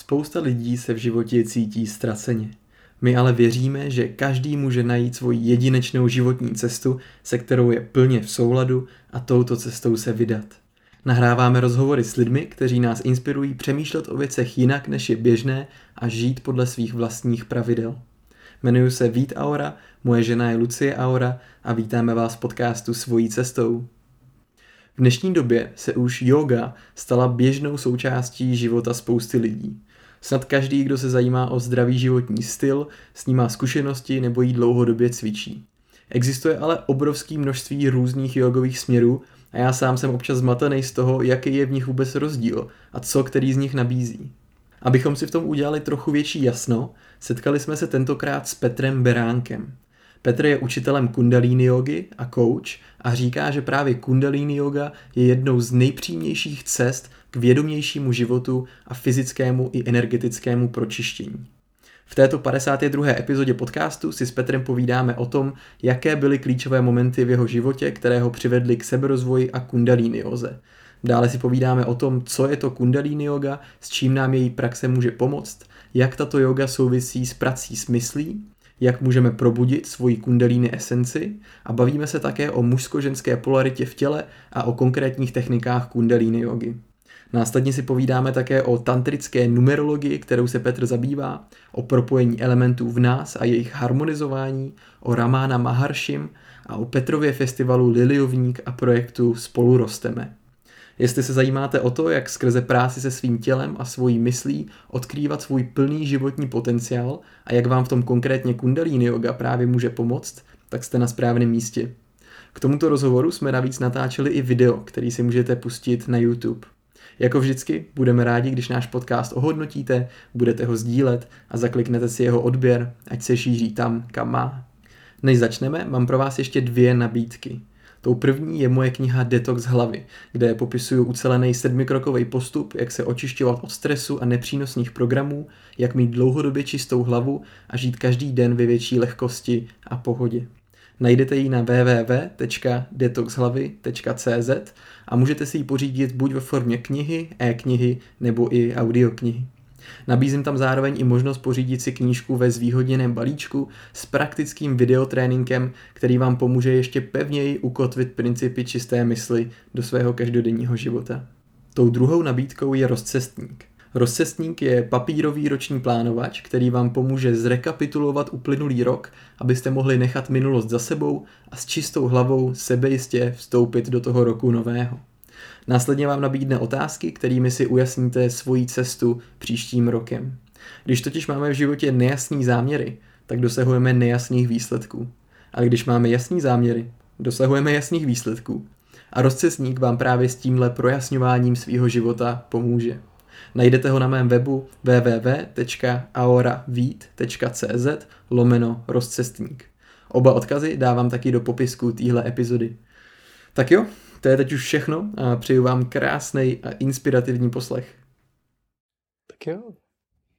Spousta lidí se v životě cítí ztraceně. My ale věříme, že každý může najít svoji jedinečnou životní cestu, se kterou je plně v souladu a touto cestou se vydat. Nahráváme rozhovory s lidmi, kteří nás inspirují přemýšlet o věcech jinak, než je běžné a žít podle svých vlastních pravidel. Jmenuji se Vít Aura, moje žena je Lucie Aura a vítáme vás v podcastu Svojí cestou. V dnešní době se už yoga stala běžnou součástí života spousty lidí. Snad každý, kdo se zajímá o zdravý životní styl, s ním má zkušenosti nebo jí dlouhodobě cvičí. Existuje ale obrovské množství různých jogových směrů a já sám jsem občas zmatený z toho, jaký je v nich vůbec rozdíl a co který z nich nabízí. Abychom si v tom udělali trochu větší jasno, setkali jsme se tentokrát s Petrem Beránkem. Petr je učitelem kundalini jogy a coach a říká, že právě kundalini yoga je jednou z nejpřímějších cest k vědomějšímu životu a fyzickému i energetickému pročištění. V této 52. epizodě podcastu si s Petrem povídáme o tom, jaké byly klíčové momenty v jeho životě, které ho přivedly k seberozvoji a kundalini joze. Dále si povídáme o tom, co je to kundalini yoga, s čím nám její praxe může pomoct, jak tato yoga souvisí s prací s myslí, jak můžeme probudit svoji kundalíny esenci a bavíme se také o mužsko-ženské polaritě v těle a o konkrétních technikách kundalíny jogy. Následně si povídáme také o tantrické numerologii, kterou se Petr zabývá, o propojení elementů v nás a jejich harmonizování, o Ramána Maharshim a o Petrově festivalu Liliovník a projektu Spolu rosteme. Jestli se zajímáte o to, jak skrze práci se svým tělem a svojí myslí odkrývat svůj plný životní potenciál a jak vám v tom konkrétně kundalini yoga právě může pomoct, tak jste na správném místě. K tomuto rozhovoru jsme navíc natáčeli i video, který si můžete pustit na YouTube. Jako vždycky budeme rádi, když náš podcast ohodnotíte, budete ho sdílet a zakliknete si jeho odběr, ať se šíří tam, kam má. Než začneme, mám pro vás ještě dvě nabídky. Tou první je moje kniha Detox hlavy, kde popisuju ucelený sedmikrokový postup, jak se očišťovat od stresu a nepřínosných programů, jak mít dlouhodobě čistou hlavu a žít každý den ve větší lehkosti a pohodě. Najdete ji na www.detoxhlavy.cz a můžete si ji pořídit buď ve formě knihy, e-knihy nebo i audioknihy. Nabízím tam zároveň i možnost pořídit si knížku ve zvýhodněném balíčku s praktickým videotréninkem, který vám pomůže ještě pevněji ukotvit principy čisté mysli do svého každodenního života. Tou druhou nabídkou je rozcestník. Rozcestník je papírový roční plánovač, který vám pomůže zrekapitulovat uplynulý rok, abyste mohli nechat minulost za sebou a s čistou hlavou sebejistě vstoupit do toho roku nového. Následně vám nabídne otázky, kterými si ujasníte svoji cestu příštím rokem. Když totiž máme v životě nejasný záměry, tak dosahujeme nejasných výsledků. Ale když máme jasný záměry, dosahujeme jasných výsledků. A rozcesník vám právě s tímhle projasňováním svého života pomůže. Najdete ho na mém webu www.aoravid.cz lomeno rozcestník. Oba odkazy dávám taky do popisku téhle epizody. Tak jo, to je teď už všechno a přeju vám krásný a inspirativní poslech. Tak jo,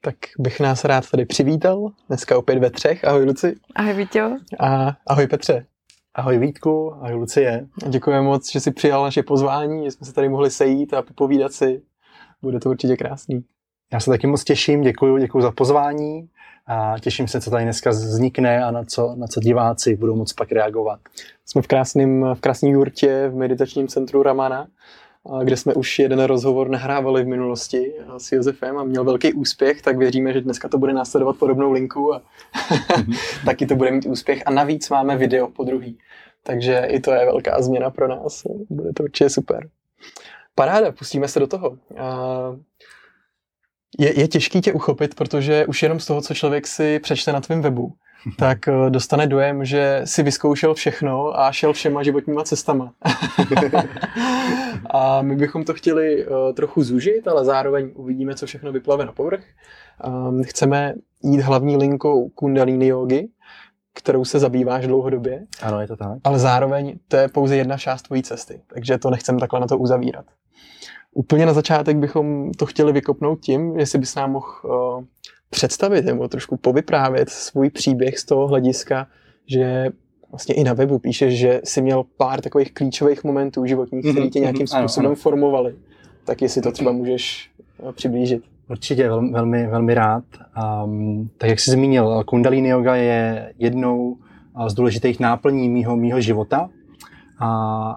tak bych nás rád tady přivítal. Dneska opět ve třech. Ahoj Luci. Ahoj Vítě. A ahoj Petře. Ahoj Vítku, ahoj Lucie. Děkujeme moc, že jsi přijal naše pozvání, že jsme se tady mohli sejít a popovídat si. Bude to určitě krásný. Já se taky moc těším, děkuji, děkuji za pozvání a těším se, co tady dneska vznikne a na co, na co diváci budou moc pak reagovat. Jsme v krásném v krásný jurtě v meditačním centru Ramana, kde jsme už jeden rozhovor nahrávali v minulosti s Josefem a měl velký úspěch, tak věříme, že dneska to bude následovat podobnou linku a taky to bude mít úspěch. A navíc máme video po druhý, takže i to je velká změna pro nás. Bude to určitě super. Paráda, pustíme se do toho. Je, je těžký tě uchopit, protože už jenom z toho, co člověk si přečte na tvém webu, tak eh, dostane dojem, že si vyzkoušel všechno a šel všema životníma cestama. a my bychom to chtěli uh, trochu zúžit, ale zároveň uvidíme, co všechno vyplave na povrch. Um, chceme jít hlavní linkou kundalini yogi, kterou se zabýváš dlouhodobě. Ano, je to tak. Ale zároveň to je pouze jedna část tvojí cesty, takže to nechceme takhle na to uzavírat. Úplně na začátek bychom to chtěli vykopnout tím, jestli bys nám mohl uh, představit nebo trošku povyprávět svůj příběh z toho hlediska, že vlastně i na webu píšeš, že jsi měl pár takových klíčových momentů životních, které tě mhm, nějakým mhm, způsobem formovaly. Tak jestli to třeba můžeš uh, přiblížit. Určitě, velmi, velmi, velmi rád. Um, tak jak jsi zmínil, kundalini yoga je jednou z důležitých náplní mýho, mýho života a,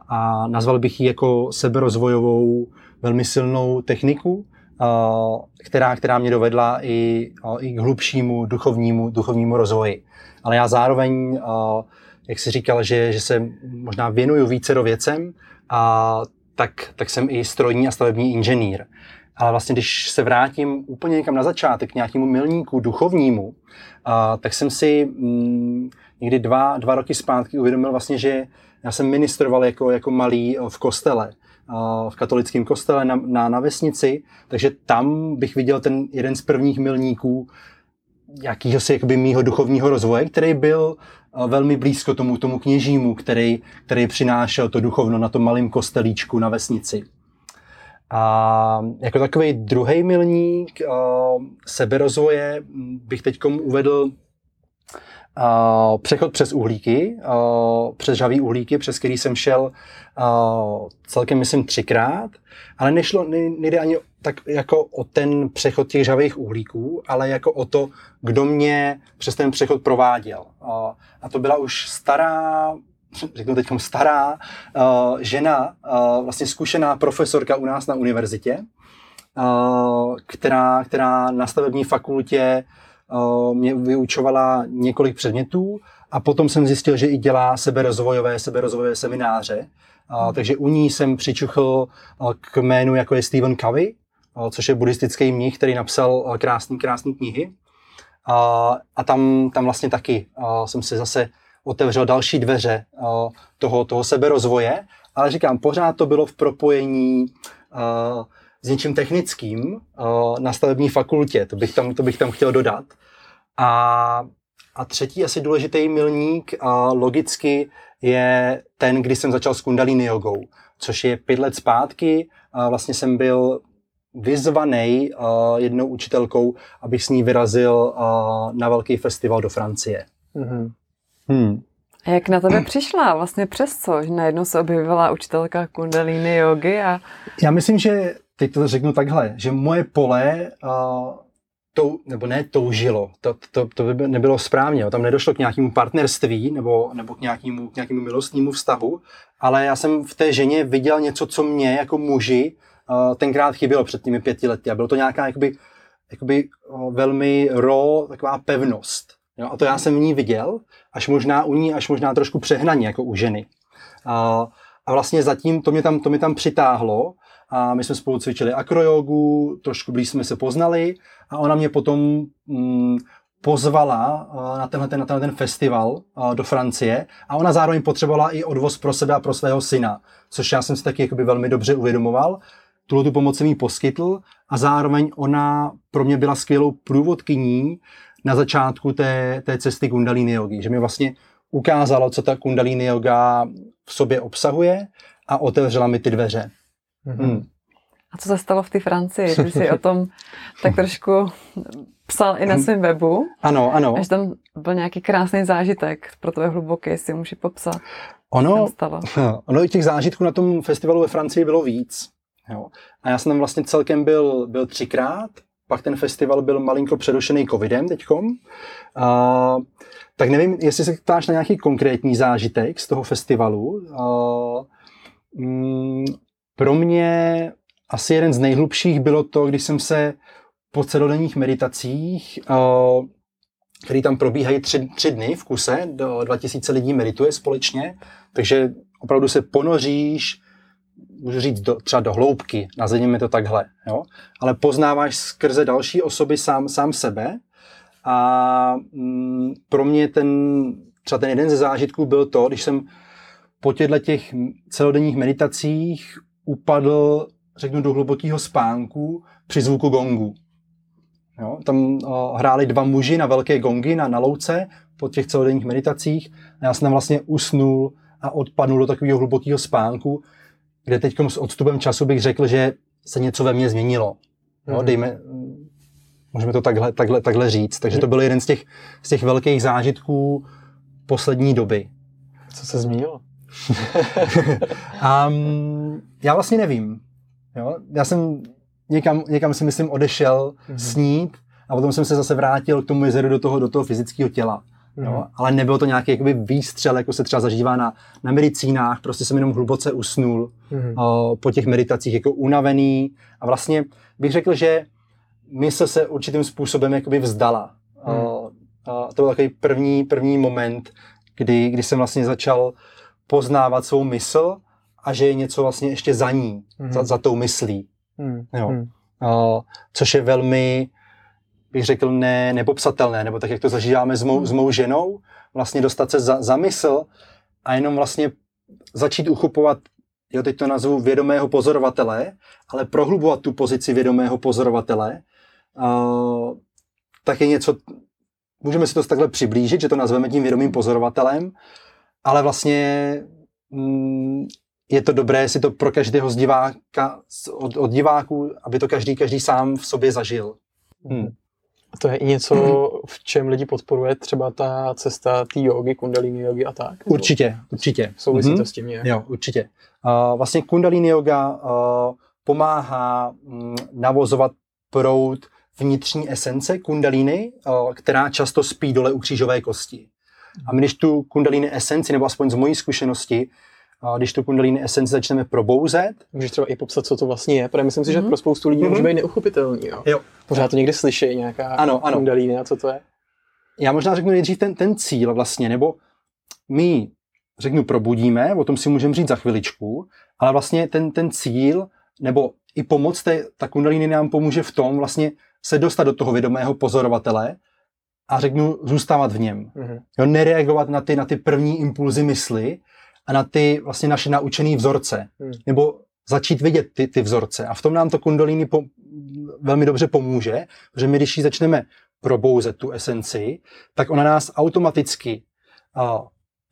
a nazval bych ji jako seberozvojovou velmi silnou techniku, která, která mě dovedla i, i k hlubšímu duchovnímu, duchovnímu rozvoji. Ale já zároveň, jak jsi říkal, že, že se možná věnuju více do věcem, a tak, tak jsem i strojní a stavební inženýr. Ale vlastně, když se vrátím úplně někam na začátek, k nějakému milníku duchovnímu, a, tak jsem si mm, někdy dva, dva roky zpátky uvědomil vlastně, že já jsem ministroval jako, jako malý v kostele v katolickém kostele na, na, na vesnici, takže tam bych viděl ten jeden z prvních milníků jakýho si jakoby mýho duchovního rozvoje, který byl velmi blízko tomu, tomu kněžímu, který, který přinášel to duchovno na tom malém kostelíčku na vesnici. A jako takový druhý milník seberozvoje bych teď uvedl Přechod přes uhlíky, uh, přes žavý uhlíky, přes který jsem šel uh, celkem, myslím, třikrát, ale nešlo, ne, nejde ani tak jako o ten přechod těch žavých uhlíků, ale jako o to, kdo mě přes ten přechod prováděl. A to byla už stará, řeknu teď stará žena, vlastně zkušená profesorka u nás na univerzitě, která, která na stavební fakultě mě vyučovala několik předmětů a potom jsem zjistil, že i dělá seberozvojové, seberozvojové semináře. A, hmm. takže u ní jsem přičuchl eh, k jménu, jako je Stephen Covey, eh, což je buddhistický mnich, který napsal krásný, krásný knihy. A, tam, tam vlastně taky jsem si zase otevřel další dveře toho, toho seberozvoje, ale říkám, pořád to bylo v propojení s něčím technickým na stavební fakultě, to bych tam, to bych tam chtěl dodat. A, a třetí asi důležitý milník uh, logicky je ten, kdy jsem začal s kundalini jogou, což je pět let zpátky. Uh, vlastně jsem byl vyzvaný uh, jednou učitelkou, abych s ní vyrazil uh, na velký festival do Francie. Mm-hmm. Hmm. A jak na tebe přišla? Vlastně přes co? Že najednou se objevila učitelka kundalini jogy a... Já myslím, že teď to řeknu takhle, že moje pole uh, to, nebo ne toužilo, to, to, to by nebylo správně, jo. tam nedošlo k nějakému partnerství nebo, nebo k, nějakému, k nějakému milostnímu vztahu, ale já jsem v té ženě viděl něco, co mě jako muži uh, tenkrát chybělo před těmi pěti lety a bylo to nějaká jakoby, jakoby uh, velmi ro, taková pevnost. Jo. A to já jsem v ní viděl, až možná u ní, až možná trošku přehnaně, jako u ženy. Uh, a vlastně zatím to mě tam, to mě tam přitáhlo a my jsme spolu cvičili akrojogu, trošku blíž jsme se poznali a ona mě potom mm, pozvala na tenhle, ten, na tenhle ten festival do Francie a ona zároveň potřebovala i odvoz pro sebe a pro svého syna, což já jsem si taky jakoby velmi dobře uvědomoval. Tuhle tu pomoc jsem jí poskytl a zároveň ona pro mě byla skvělou průvodkyní na začátku té, té cesty kundalini jogy, že mi vlastně ukázalo, co ta kundalini yoga v sobě obsahuje a otevřela mi ty dveře. Mm-hmm. Hmm. A co se stalo v té Francii? Ty jsi o tom tak trošku psal i na svém webu. Ano, ano. Až tam byl nějaký krásný zážitek, pro tebe hluboký, jestli můžeš popsat. Ono, stalo. ono těch zážitků na tom festivalu ve Francii bylo víc. Jo. A já jsem tam vlastně celkem byl, byl třikrát, pak ten festival byl malinko přerušený covidem teďkom. A, tak nevím, jestli se ptáš na nějaký konkrétní zážitek z toho festivalu. A, mm, pro mě asi jeden z nejhlubších bylo to, když jsem se po celodenních meditacích, eh, které tam probíhají tři, tři dny v kuse, do 2000 lidí medituje společně, takže opravdu se ponoříš, můžu říct, do, třeba do hloubky, nazvěme to takhle, jo? ale poznáváš skrze další osoby sám, sám sebe a mm, pro mě ten, třeba ten jeden ze zážitků byl to, když jsem po těchto těch celodenních meditacích upadl, řeknu, do hlubokého spánku při zvuku gongu. Jo, tam uh, hráli dva muži na velké gongy na, na louce po těch celodenních meditacích a já jsem tam vlastně usnul a odpadnul do takového hlubokého spánku, kde teď s odstupem času bych řekl, že se něco ve mně změnilo. Jo, mm. dejme, můžeme to takhle, takhle, takhle říct. Takže to byl jeden z těch, z těch velkých zážitků poslední doby. Co se změnilo? um, já vlastně nevím. Jo? Já jsem někam, někam si myslím odešel mm-hmm. snít a potom jsem se zase vrátil k tomu jezeru do toho, do toho fyzického těla. Mm-hmm. Jo? Ale nebyl to nějaký jakoby výstřel, jako se třeba zažívá na, na medicínách, prostě jsem jenom hluboce usnul mm-hmm. o, po těch meditacích jako unavený a vlastně bych řekl, že mysl se určitým způsobem jakoby vzdala. Mm. O, a to byl takový první, první moment, kdy, kdy jsem vlastně začal poznávat svou mysl a že je něco vlastně ještě za ní, mm. za, za tou myslí. Mm. Jo. Mm. O, což je velmi, bych řekl, ne, nepopsatelné, nebo tak, jak to zažíváme s mou, mm. s mou ženou, vlastně dostat se za, za mysl a jenom vlastně začít uchopovat, jo, teď to nazvu vědomého pozorovatele, ale prohlubovat tu pozici vědomého pozorovatele, uh, tak je něco, můžeme si to takhle přiblížit, že to nazveme tím vědomým pozorovatelem, ale vlastně mm, je to dobré si to pro každého z diváka, od, od diváků, aby to každý, každý sám v sobě zažil. Hmm. A to je i něco, v čem lidi podporuje třeba ta cesta té jogy, kundalini jogy a tak? Určitě, určitě. Souvisí mm-hmm. to s tím nějak? Jo, určitě. Uh, vlastně kundalini yoga uh, pomáhá um, navozovat proud vnitřní esence kundalíny, uh, která často spí dole u křížové kosti. A my když tu kundalíny esenci, nebo aspoň z mojí zkušenosti, a když tu kundalíny esenci začneme probouzet. Můžeš třeba i popsat, co to vlastně je, protože myslím si, že mm-hmm. pro spoustu lidí mm-hmm. může být neuchopitelný. Jo? jo. Pořád to někdy slyší, nějaká ano, ano. kundalíny a co to je? Já možná řeknu nejdřív ten, ten cíl vlastně, nebo my, řeknu, probudíme, o tom si můžeme říct za chviličku, ale vlastně ten, ten cíl, nebo i pomoc té, ta kundalíny nám pomůže v tom vlastně se dostat do toho vědomého pozorovatele a řeknu, zůstávat v něm. Mm-hmm. Jo, nereagovat na ty, na ty první impulzy mysli, a na ty vlastně naše naučené vzorce. Hmm. Nebo začít vidět ty, ty vzorce. A v tom nám to kundolíny po, velmi dobře pomůže, protože my, když ji začneme probouzet tu esenci, tak ona nás automaticky, a,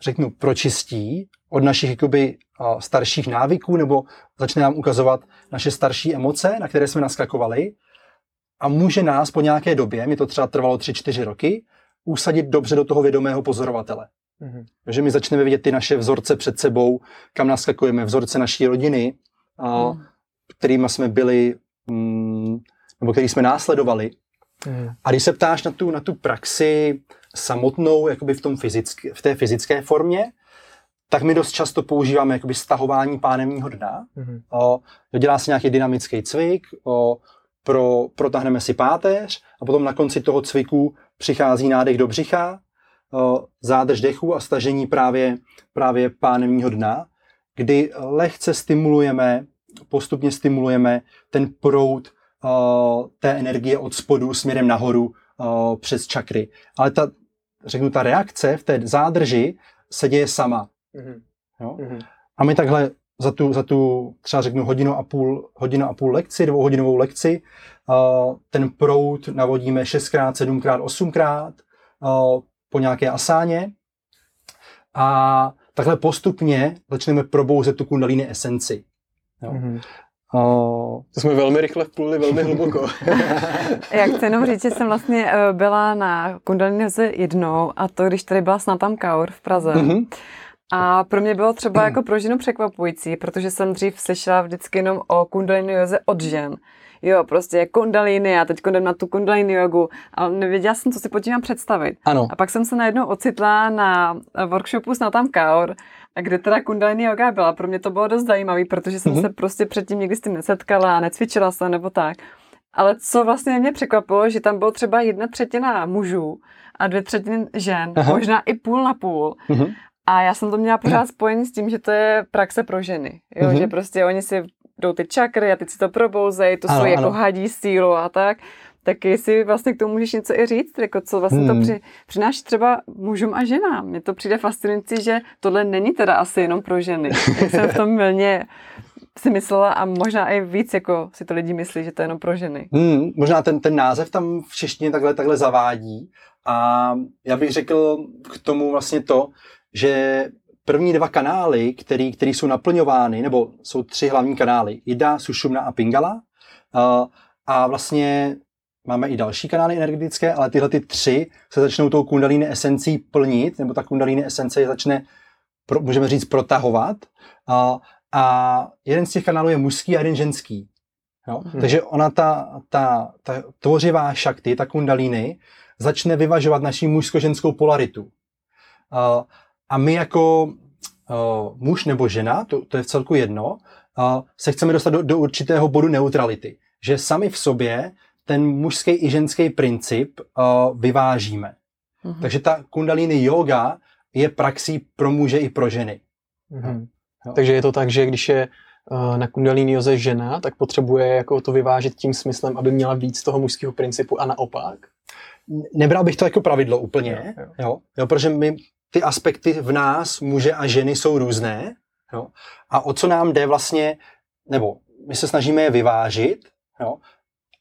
řeknu, pročistí od našich jakoby, starších návyků, nebo začne nám ukazovat naše starší emoce, na které jsme naskakovali a může nás po nějaké době, mi to třeba trvalo 3-4 roky, usadit dobře do toho vědomého pozorovatele. Mm-hmm. Že my začneme vidět ty naše vzorce před sebou, kam naskakujeme, vzorce naší rodiny, a, mm. kterými jsme byli, mm, nebo který jsme následovali. Mm. A když se ptáš na tu, na tu praxi samotnou, jakoby v, tom fyzické, v té fyzické formě, tak my dost často používáme jakoby stahování pánemního dna. Mm-hmm. O, dělá se nějaký dynamický cvik, o, pro, protáhneme si páteř a potom na konci toho cviku přichází nádech do břicha zádrž dechu a stažení právě, právě pánevního dna, kdy lehce stimulujeme, postupně stimulujeme ten proud té energie od spodu směrem nahoru přes čakry. Ale ta, řeknu, ta reakce v té zádrži se děje sama. Mm-hmm. Jo? Mm-hmm. A my takhle za tu, za tu třeba řeknu hodinu a půl, hodinu a půl lekci, dvouhodinovou lekci, ten proud navodíme 6x, 7x, 8x, po nějaké asáně a takhle postupně začneme probouzet tu kundalíny esenci. Jo. Mm-hmm. Uh, to jsme velmi rychle vpluli, velmi hluboko. Já chci jenom říct, že jsem vlastně eh, byla na Kundalini jednou a to, když tady byla Snatam Kaur v Praze. Mm-hmm. A pro mě bylo třeba jako pro ženu překvapující, protože jsem dřív slyšela vždycky jenom o kundalini joze od žen jo, prostě kundalini a teď jdem na tu kundalini jogu, ale nevěděla jsem, co si pod tím mám představit. Ano. A pak jsem se najednou ocitla na workshopu s Natam Kaur, kde teda kundalini yoga byla. Pro mě to bylo dost zajímavé, protože jsem mm-hmm. se prostě předtím nikdy s tím nesetkala, necvičila se nebo tak. Ale co vlastně mě překvapilo, že tam bylo třeba jedna třetina mužů a dvě třetiny žen, Aha. možná i půl na půl. Mm-hmm. A já jsem to měla pořád spojený s tím, že to je praxe pro ženy. Jo? Mm-hmm. Že prostě oni si jdou ty čakry a teď si to probouzejí, to jsou jako hadí sílu a tak. Tak jestli vlastně k tomu můžeš něco i říct, jako co vlastně hmm. to při, přináší třeba mužům a ženám. Mně to přijde fascinující, že tohle není teda asi jenom pro ženy. Já jsem v tom milně si myslela a možná i víc, jako si to lidi myslí, že to je jenom pro ženy. Hmm, možná ten, ten název tam v češtině takhle, takhle zavádí a já bych řekl k tomu vlastně to, že první dva kanály, který, který jsou naplňovány, nebo jsou tři hlavní kanály, Ida, Sušumna a Pingala. Uh, a vlastně máme i další kanály energetické, ale tyhle ty tři se začnou tou kundalíny esencí plnit, nebo ta kundalíny esence je začne, pro, můžeme říct, protahovat. Uh, a jeden z těch kanálů je mužský a jeden ženský. Jo? Hmm. Takže ona, ta, ta, ta tvořivá šakty, ta kundalíny, začne vyvažovat naši mužsko-ženskou polaritu. Uh, a my jako uh, muž nebo žena, to, to je v celku jedno, uh, se chceme dostat do, do určitého bodu neutrality. Že sami v sobě ten mužský i ženský princip uh, vyvážíme. Mm-hmm. Takže ta kundalini yoga je praxí pro muže i pro ženy. Mm-hmm. Takže je to tak, že když je uh, na kundalini joze žena, tak potřebuje jako to vyvážit tím smyslem, aby měla víc toho mužského principu a naopak? Nebral bych to jako pravidlo úplně, jo, jo. Jo? Jo, protože my ty aspekty v nás, muže a ženy, jsou různé. Jo? A o co nám jde vlastně, nebo my se snažíme je vyvážit, jo?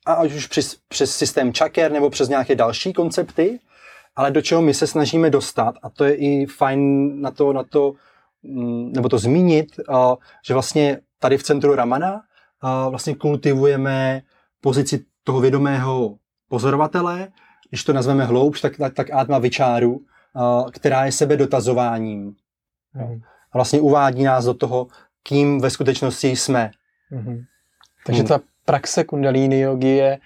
a ať už přes, přes systém čaker nebo přes nějaké další koncepty, ale do čeho my se snažíme dostat, a to je i fajn na to, na to mm, nebo to zmínit, že vlastně tady v centru Ramana vlastně kultivujeme pozici toho vědomého pozorovatele, když to nazveme hloubš, tak, tak, tak Atma Vičáru, která je sebe dotazováním. Mm. A vlastně uvádí nás do toho, kým ve skutečnosti jsme. Mm-hmm. Takže ta praxe kundalíny jogy je,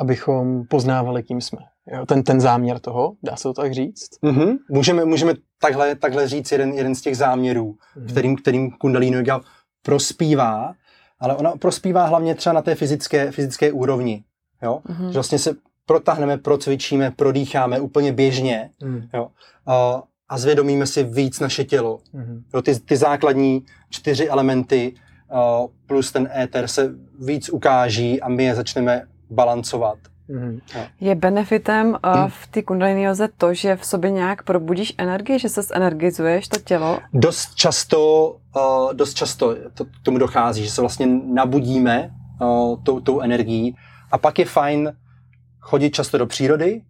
abychom poznávali, kým jsme. Jo, ten, ten záměr toho, dá se to tak říct? Mm-hmm. Můžeme, můžeme takhle, takhle říct jeden, jeden z těch záměrů, mm-hmm. kterým, kterým kundalíny yoga prospívá, ale ona prospívá hlavně třeba na té fyzické, fyzické úrovni. Jo? Mm-hmm. Že vlastně se protáhneme, procvičíme, prodýcháme úplně běžně mm. jo? A, a zvědomíme si víc naše tělo. Mm. Jo, ty, ty základní čtyři elementy a, plus ten éter se víc ukáží a my je začneme balancovat. Mm. Je benefitem uh, mm. v té kundalini to, že v sobě nějak probudíš energii, že se zenergizuješ to tělo? Dost často, uh, dost často to, tomu dochází, že se vlastně nabudíme uh, tou, tou energií a pak je fajn chodit často do přírody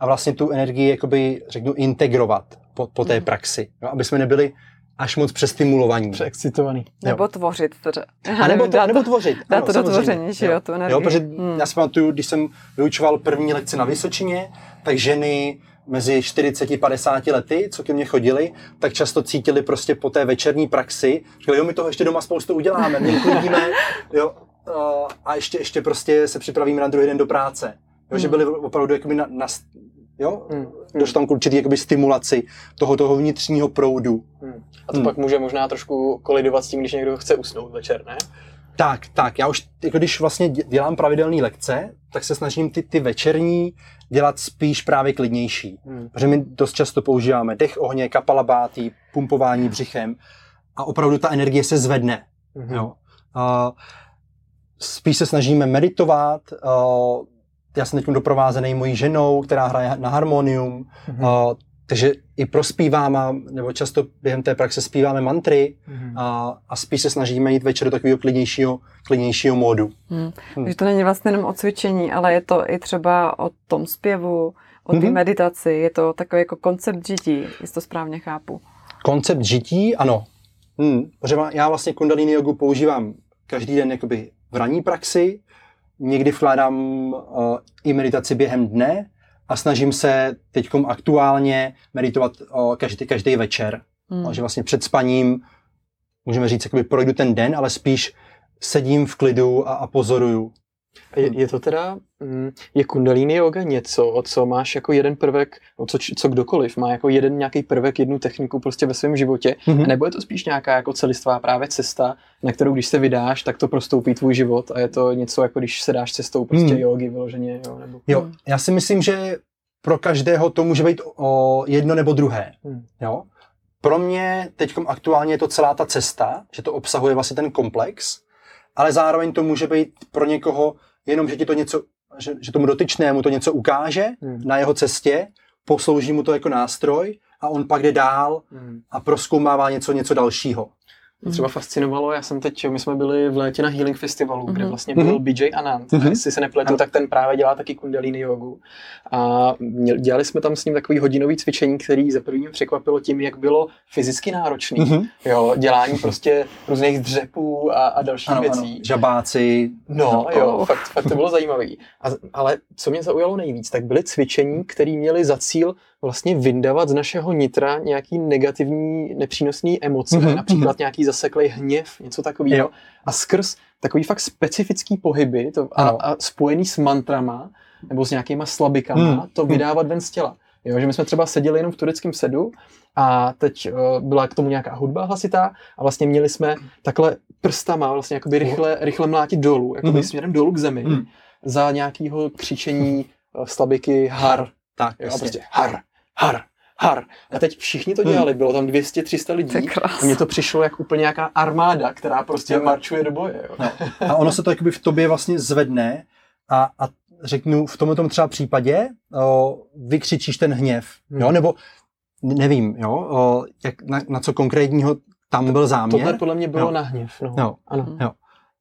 a vlastně tu energii, jakoby, řeknu, integrovat po, po té mhm. praxi, jo, aby jsme nebyli až moc přestimulovaní. Přeexcitovaný. Nebo tvořit. Teda. A nebo, to, nebo tvořit. Dá ano, to do tvoření, že jo, tu energii. Jo, protože hmm. já si pamatuju, když jsem vyučoval první lekci na Vysočině, tak ženy mezi 40 a 50 lety, co ke mně chodili, tak často cítili prostě po té večerní praxi, že jo, my toho ještě doma spoustu uděláme, my uklidíme, jo, a ještě, ještě prostě se připravíme na druhý den do práce. Jo, že hmm. byli opravdu jakoby na, na jo, hmm. došlo tam k určitý jakoby stimulaci toho, toho vnitřního proudu. Hmm. A to hmm. pak může možná trošku kolidovat s tím, když někdo chce usnout večer, ne? Tak, tak, já už, jako když vlastně dělám pravidelné lekce, tak se snažím ty, ty večerní dělat spíš právě klidnější. Hmm. Protože my dost často používáme dech ohně, kapalabáty, pumpování břichem a opravdu ta energie se zvedne. Hmm. Jo. Uh, spíš se snažíme meditovat, uh, já jsem teď doprovázený mojí ženou, která hraje na harmonium, mm-hmm. uh, takže i prospíváme, nebo často během té praxe zpíváme mantry mm-hmm. a, a spíš se snažíme jít večer do takového klidnějšího, klidnějšího módu. Mm. Hmm. Takže to není vlastně jenom o cvičení, ale je to i třeba o tom zpěvu, o té mm-hmm. meditaci, je to takový jako koncept žití, jestli to správně chápu. Koncept žití, ano. Hmm. Protože já vlastně kundalini jogu používám každý den jakoby v ranní praxi, někdy vkládám uh, i meditaci během dne a snažím se teď aktuálně meditovat uh, každý, každý večer. Hmm. Že vlastně před spaním, můžeme říct, jakoby projdu ten den, ale spíš sedím v klidu a, a pozoruju. Je, je to teda, mm, je kundalini yoga něco, o co máš jako jeden prvek, o co, co kdokoliv má jako jeden nějaký prvek, jednu techniku prostě ve svém životě, mm-hmm. nebo je to spíš nějaká jako celistvá právě cesta, na kterou když se vydáš, tak to prostoupí tvůj život a je to něco jako když se dáš cestou prostě mm. jogi vyloženě, jo, nebo... Jo, já si myslím, že pro každého to může být o jedno nebo druhé, mm. jo. Pro mě teď aktuálně je to celá ta cesta, že to obsahuje vlastně ten komplex, ale zároveň to může být pro někoho jenom, že ti to něco, že, že tomu dotyčnému to něco ukáže hmm. na jeho cestě, poslouží mu to jako nástroj a on pak jde dál hmm. a proskoumává něco, něco dalšího. Mě třeba fascinovalo, já jsem teď, my jsme byli v létě na Healing Festivalu, mm-hmm. kde mhm. vlastně byl mm-hmm. BJ Anand, mm-hmm. a jestli se nepletu, tak ten právě dělá taky kundalini jogu. A dělali jsme tam s ním takový hodinový cvičení, který za první překvapilo tím, jak bylo fyzicky náročný. Mm-hmm. Jo, dělání prostě různých dřepů a, a dalších ano, věcí. Ano. Žabáci. No, no jo, fakt, fakt to bylo zajímavé. ale co mě zaujalo nejvíc, tak byly cvičení, které měly za cíl vlastně vyndavat z našeho nitra nějaký negativní, nepřínosný emoce, mm-hmm. například nějaký zaseklý hněv, něco takového. A skrz takový fakt specifický pohyby to, a, a spojený s mantrama nebo s nějakýma slabikama, hmm. to vydávat ven z těla. Jo, že my jsme třeba seděli jenom v tureckém sedu a teď uh, byla k tomu nějaká hudba hlasitá a vlastně měli jsme takhle prstama vlastně jakoby rychle, rychle mlátit dolů, jakoby mm. směrem dolů k zemi mm. za nějakého křičení uh, slabiky har. Tak, jo, prostě har, har, har. A teď všichni to dělali, bylo tam 200-300 lidí. A mně to přišlo jako úplně nějaká armáda, která prostě jo. marčuje do boje. Jo. No. A ono se to jakoby v tobě vlastně zvedne a, a řeknu, v tomto třeba případě o, vykřičíš ten hněv, hmm. jo, nebo nevím, jo, o, jak, na, na co konkrétního tam byl záměr. Tohle podle mě bylo jo. na hněv, no. Jo. Ano. Jo.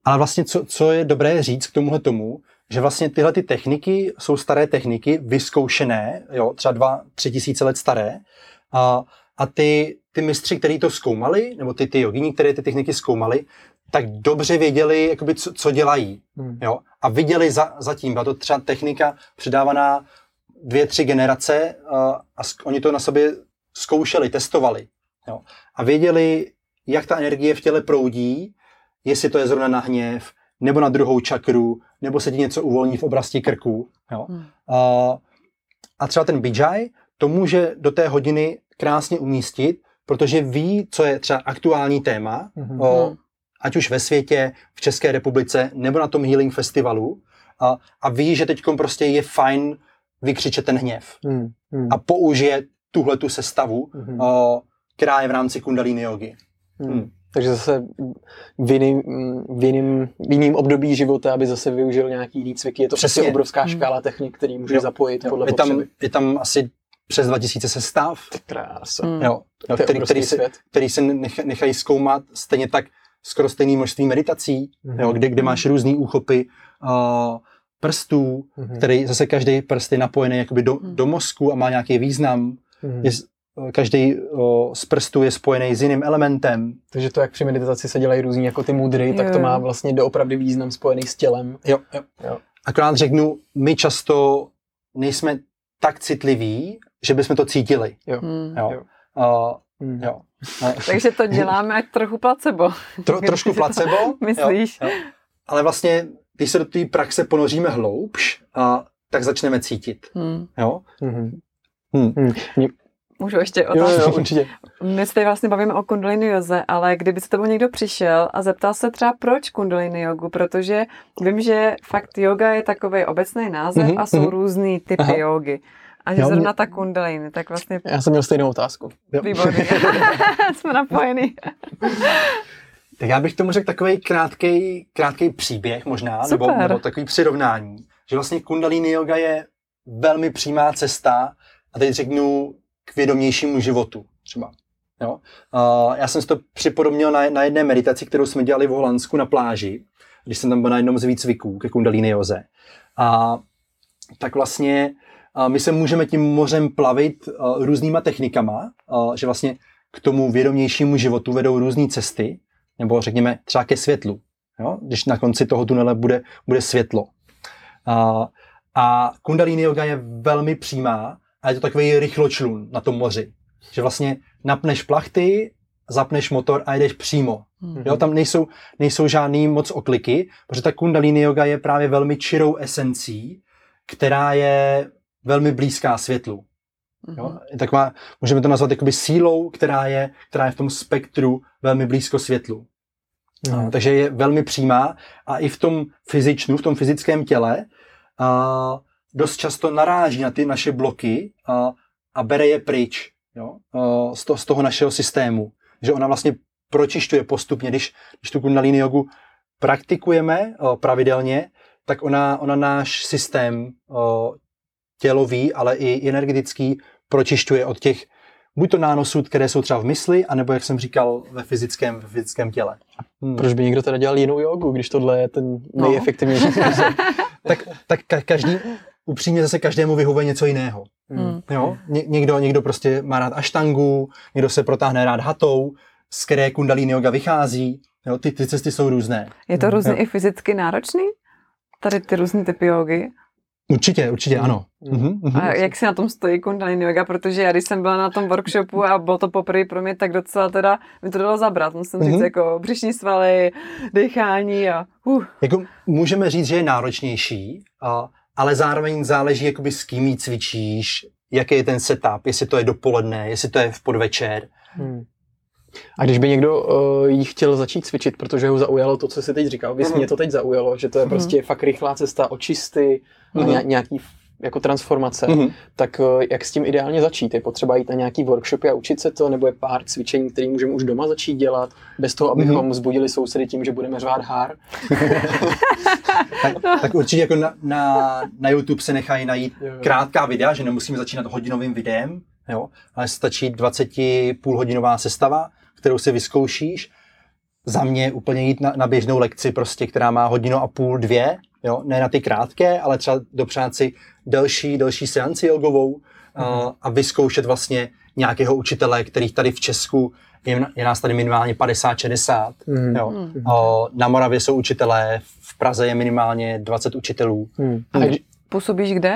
Ale vlastně, co, co je dobré říct k tomuhle tomu, že vlastně tyhle ty techniky jsou staré techniky, vyzkoušené, jo, třeba dva, tři tisíce let staré, a, a ty, ty mistři, kteří to zkoumali, nebo ty, ty jogini, které ty techniky zkoumali, tak dobře věděli, jakoby, co, co dělají. Hmm. Jo? A viděli za, zatím, byla to třeba technika předávaná dvě, tři generace a, a oni to na sobě zkoušeli, testovali. Jo? A věděli, jak ta energie v těle proudí, jestli to je zrovna na hněv, nebo na druhou čakru, nebo se ti něco uvolní v oblasti krku. Jo? Hmm. A, a třeba ten Bijay to může do té hodiny krásně umístit, protože ví, co je třeba aktuální téma, hmm. o, ať už ve světě, v České republice, nebo na tom Healing Festivalu a, a ví, že teď prostě je fajn vykřičet ten hněv hmm. Hmm. a použije tuhle tu sestavu, hmm. o, která je v rámci kundalini jogy. Hmm. Hmm. Takže zase v jiným, v, jiným, v jiným období života, aby zase využil nějaký jiný cviky. Je to přesně obrovská hmm. škála technik, který může jo, zapojit jo, podle je tam, je tam asi přes 2000 sestav. Krása. Hmm. Jo, jo, který, který, se, který se nechají zkoumat stejně tak skoro stejný množství meditací, mm-hmm. jo, kde, kde máš různé úchopy uh, prstů, mm-hmm. který zase každý prst je napojený jakoby do, mm-hmm. do mozku a má nějaký význam. Mm-hmm. Je, každý z prstů je spojený s jiným elementem. Takže to, jak při meditaci se dělají různí jako ty mudry, jo. tak to má vlastně doopravdy význam spojený s tělem. Jo, jo. jo. Akorát řeknu, my často nejsme tak citliví, že bychom to cítili. Jo. Mm. jo. jo. Uh, Mm. Jo. Takže to děláme ať trochu placebo. Tro, trošku placebo. Myslíš? Jo, jo. Ale vlastně, když se do té praxe ponoříme hloubš, a, tak začneme cítit. Hmm. Jo? Mm-hmm. Hmm. Hmm. Můžu ještě otázku? Jo, jo, určitě. My se tady vlastně bavíme o kundalini joze, ale kdyby se tebou někdo přišel a zeptal se třeba proč kundalini jogu, protože vím, že fakt yoga je takový obecný název mm-hmm. a jsou mm-hmm. různý typy Aha. jogy. A že zrovna ta kundalini, tak vlastně... Já jsem měl stejnou otázku. Výborně. Jsme napojení. tak já bych tomu řekl takový krátký, krátký příběh možná, nebo, nebo takový přirovnání, že vlastně kundalini yoga je velmi přímá cesta a teď řeknu k vědomějšímu životu třeba. Jo? Uh, já jsem si to připodobnil na, na jedné meditaci, kterou jsme dělali v Holandsku na pláži, když jsem tam byl na jednom z výcviků ke kundalini joze. A tak vlastně my se můžeme tím mořem plavit různýma technikama, že vlastně k tomu vědomějšímu životu vedou různé cesty, nebo řekněme třeba ke světlu, jo? když na konci toho tunele bude, bude světlo. A, a kundalini yoga je velmi přímá a je to takový rychločlun na tom moři, že vlastně napneš plachty, zapneš motor a jdeš přímo. Mm-hmm. Jo, tam nejsou, nejsou žádný moc okliky, protože ta kundalini yoga je právě velmi čirou esencí, která je velmi blízká světlu. Jo? Tak má, můžeme to nazvat jakoby sílou, která je, která je v tom spektru velmi blízko světlu. No, takže je velmi přímá a i v tom fyzičnu, v tom fyzickém těle a, dost často naráží na ty naše bloky a, a bere je pryč jo? Z, to, z toho našeho systému. Že ona vlastně pročišťuje postupně, když, když tu kundalini jogu praktikujeme o, pravidelně, tak ona, ona náš systém o, tělový, ale i energetický pročišťuje od těch buď to nánosů, které jsou třeba v mysli, anebo, jak jsem říkal, ve fyzickém, ve fyzickém těle. Hmm. Proč by někdo teda dělal jinou jogu, když tohle je ten no. nejefektivnější no. způsob? tak, tak ka- každý, upřímně zase každému vyhovuje něco jiného. Hmm. Jo? Ně- někdo, někdo prostě má rád aštangu, někdo se protáhne rád hatou, z které kundalini yoga vychází. Jo? Ty, ty cesty jsou různé. Je to různě i fyzicky náročný? Tady ty různé typy jogy? Určitě, určitě, ano. Mm. A jak si na tom stojí Kundalini yoga, protože já když jsem byla na tom workshopu a bylo to poprvé pro mě, tak docela teda mi to dalo zabrat, musím říct, mhm. jako břišní svaly, dechání a uh. Jako můžeme říct, že je náročnější, ale zároveň záleží, jakoby s kým cvičíš, jaký je ten setup, jestli to je dopoledne, jestli to je v podvečer. Hmm. A když by někdo uh, jí chtěl začít cvičit, protože ho zaujalo to, co jsi teď říkal, vys mm. mě to teď zaujalo, že to je mm. prostě fakt rychlá cesta, očisty, mm. ně, nějaký jako transformace, mm-hmm. tak uh, jak s tím ideálně začít? Je potřeba jít na nějaký workshopy a učit se to, nebo je pár cvičení, které můžeme už doma začít dělat, bez toho, abychom mm-hmm. vzbudili sousedy tím, že budeme řvát hár? tak, tak určitě jako na, na, na YouTube se nechají najít jo, jo. krátká videa, že nemusíme začínat hodinovým videem, jo, ale stačí 20 půlhodinová sestava, kterou si vyzkoušíš. Za mě úplně jít na, na běžnou lekci, prostě, která má hodinu a půl, dvě, jo, ne na ty krátké, ale třeba dopřát si delší, delší seanci jogovou mm-hmm. uh, a vyzkoušet vlastně nějakého učitele, kterých tady v Česku je, je nás tady minimálně 50-60. Mm. Jo. Mm. O, na Moravě jsou učitelé, v Praze je minimálně 20 učitelů. Mm. A když působíš kde?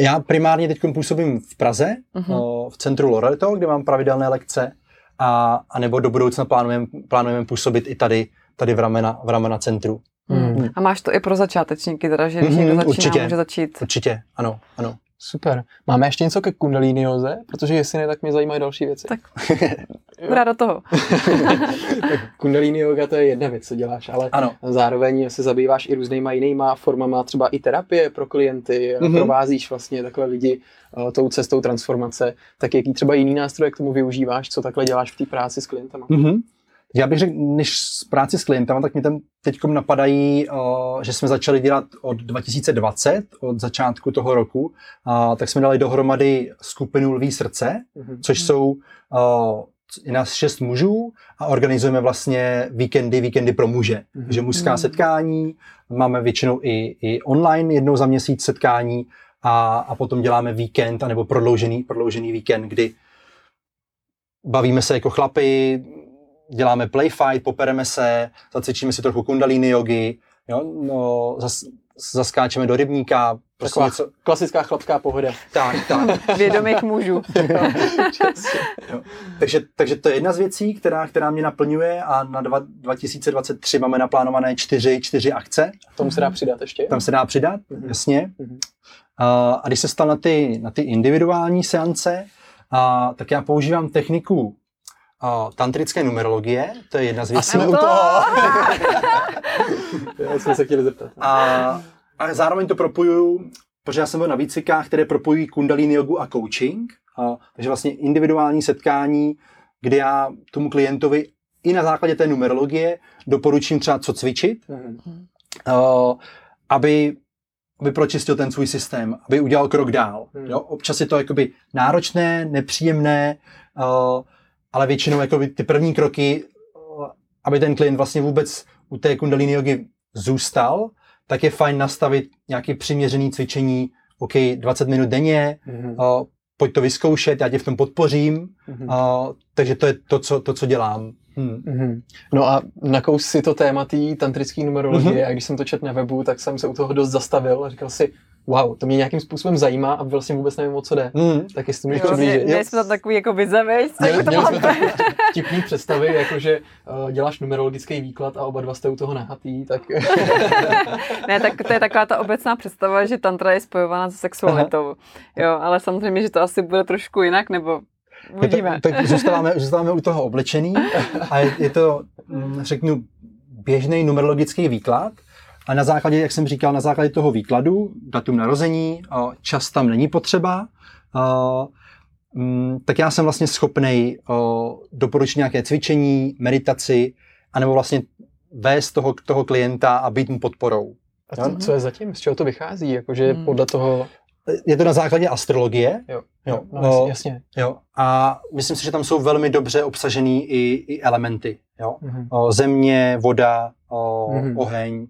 Já primárně teď působím v Praze, mm-hmm. o, v centru Loreto, kde mám pravidelné lekce a, a nebo do budoucna plánujeme plánujeme působit i tady, tady v Ramena, v Ramena centru. Hmm. A máš to i pro začátečníky, teda, že když mm-hmm, někdo začíná, určitě, může začít. Určitě, ano, ano. Super. Máme ještě něco ke kundalini joze? Protože jestli ne, tak mě zajímají další věci. Tak Hurá do toho. tak yoga to je jedna věc, co děláš, ale ano. zároveň se zabýváš i různýma jinýma formama, třeba i terapie pro klienty, mm-hmm. provázíš vlastně takhle lidi uh, tou cestou transformace. Tak jaký třeba jiný nástroj k tomu využíváš, co takhle děláš v té práci s klientama? Mm-hmm. Já bych řekl, než s práci s klientem, tak mi tam teď napadají, uh, že jsme začali dělat od 2020, od začátku toho roku, tak jsme dali dohromady skupinu Lví srdce, mm-hmm. což jsou uh, je nás šest mužů a organizujeme vlastně víkendy, víkendy pro muže. Mm-hmm. Takže mužská mm-hmm. setkání, máme většinou i, i online jednou za měsíc setkání a, a potom děláme víkend, anebo prodloužený, prodloužený víkend, kdy bavíme se jako chlapy, děláme play fight, popereme se, zacvičíme si trochu kundalini jogi, jo, no, zas, zaskáčeme do rybníka. Prostě Taková něco... klasická chlapská pohoda. Tak, tak. Vědomých mužů. jo. Takže, takže to je jedna z věcí, která, která mě naplňuje a na dva, 2023 máme naplánované čtyři, čtyři akce. Tomu se dá přidat ještě? Tam se dá přidat, mm-hmm. jasně. Mm-hmm. A, a když se stal na ty, na ty individuální seance, a, tak já používám techniku uh, tantrické numerologie, to je jedna z věcí. A jsme u toho. já jsem se chtěl zeptat. A, a zároveň to propojuju, protože já jsem byl na výcvikách, které propojují kundalini jogu a coaching, a, takže vlastně individuální setkání, kde já tomu klientovi i na základě té numerologie doporučím třeba co cvičit, mm. uh, aby aby pročistil ten svůj systém, aby udělal krok dál. Mm. Jo? Občas je to jakoby náročné, nepříjemné, uh, ale většinou jako ty první kroky, aby ten klient vlastně vůbec u té kundalini jogy zůstal, tak je fajn nastavit nějaké přiměřené cvičení, OK, 20 minut denně, mm-hmm. uh, pojď to vyzkoušet, já tě v tom podpořím, mm-hmm. uh, takže to je to, co, to, co dělám. Hmm. Mm-hmm. No a nakous si to téma té tantrické numerologie mm-hmm. a když jsem to četl na webu, tak jsem se u toho dost zastavil a říkal si, wow, to mě nějakým způsobem zajímá a vlastně vůbec nevím, o co jde. Mm. Tak jestli to můžeš přiblížit. Měli jsme tam takový jako vize, Měli, měli jsme tam vtipný představy, jakože uh, děláš numerologický výklad a oba dva jste u toho nahatý, tak... ne, tak to je taková ta obecná představa, že tantra je spojována se sexualitou. Jo, ale samozřejmě, že to asi bude trošku jinak, nebo Uvidíme. Tak, tak zůstáváme, zůstáváme u toho oblečení a je, je to, mm, řeknu, běžný numerologický výklad, a na základě, jak jsem říkal, na základě toho výkladu, datum narození, čas tam není potřeba, mm, tak já jsem vlastně schopný doporučit nějaké cvičení, meditaci, anebo vlastně vést toho, toho klienta a být mu podporou. A to, co je zatím? Z čeho to vychází? Jakože hmm. podle toho... Je to na základě astrologie. Jo, jo no, jasně. Jo. A myslím si, že tam jsou velmi dobře obsažený i, i elementy. Jo? Mm-hmm. Země, voda, mm-hmm. oheň,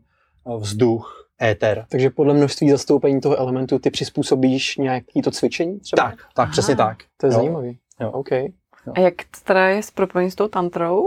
vzduch, éter. Takže podle množství zastoupení toho elementu ty přizpůsobíš nějaký to cvičení třeba? Tak, tak, přesně tak. To je jo. zajímavý. Jo. OK. Jo. A jak teda je s propojením s tou tantrou?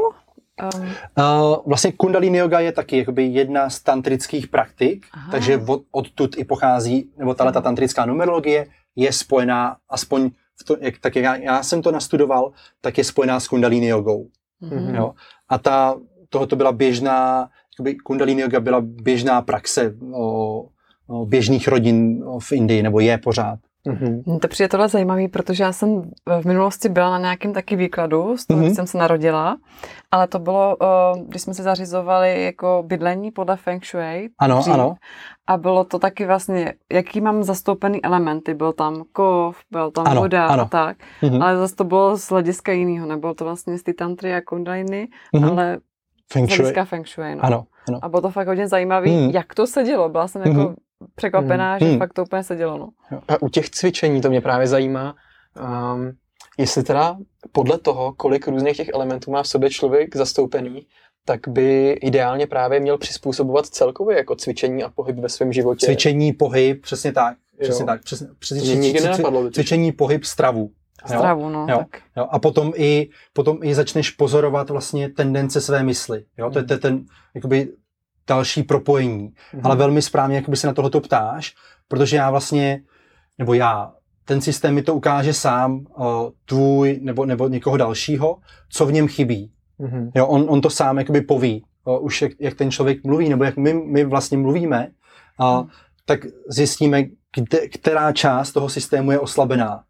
Um, uh, vlastně kundalini yoga je taky jakoby jedna z tantrických praktik, Aha. takže od, odtud i pochází, nebo tahle ta tantrická numerologie je spojená, aspoň v to, jak, tak jak já, já jsem to nastudoval, tak je spojená s kundalini jogou. Mm-hmm. Jo? A ta, tohoto byla běžná, jakoby kundalini yoga byla běžná praxe o, o běžných rodin v Indii, nebo je pořád. Mm-hmm. To přijde tohle zajímavý, protože já jsem v minulosti byla na nějakém taky výkladu, z toho, mm-hmm. když jsem se narodila, ale to bylo, když jsme se zařizovali jako bydlení podle Feng Shui. Ano, dřív, ano. A bylo to taky vlastně, jaký mám zastoupený elementy. Byl tam kov, byl tam ano, voda ano. a tak, mm-hmm. ale zase to bylo z hlediska jiného. Nebylo to vlastně z té tantry a kundalini, mm-hmm. ale Feng Shui. z hlediska Feng Shui. No. Ano, ano. A bylo to fakt hodně zajímavé, mm. jak to se dělo. Byla jsem jako mm-hmm překvapená, hmm. že hmm. fakt to úplně se dělo. No. A u těch cvičení to mě právě zajímá, um, jestli teda podle toho, kolik různých těch elementů má v sobě člověk zastoupený, tak by ideálně právě měl přizpůsobovat celkově jako cvičení a pohyb ve svém životě. Cvičení, pohyb, přesně tak. Přesně jo. tak. Přesně, přesně, nenapadlo. Cvičení, pohyb, stravu. Stravu, no. Jo, tak. jo. A potom i, potom i začneš pozorovat vlastně tendence své mysli. Jo? To je ten, ten jakoby další propojení. Mm-hmm. Ale velmi správně jakoby se na tohoto ptáš, protože já vlastně, nebo já, ten systém mi to ukáže sám, o, tvůj nebo, nebo někoho dalšího, co v něm chybí. Mm-hmm. Jo, on, on to sám jakoby poví, o, už jak, jak ten člověk mluví, nebo jak my, my vlastně mluvíme, a, mm. tak zjistíme, kde, která část toho systému je oslabená.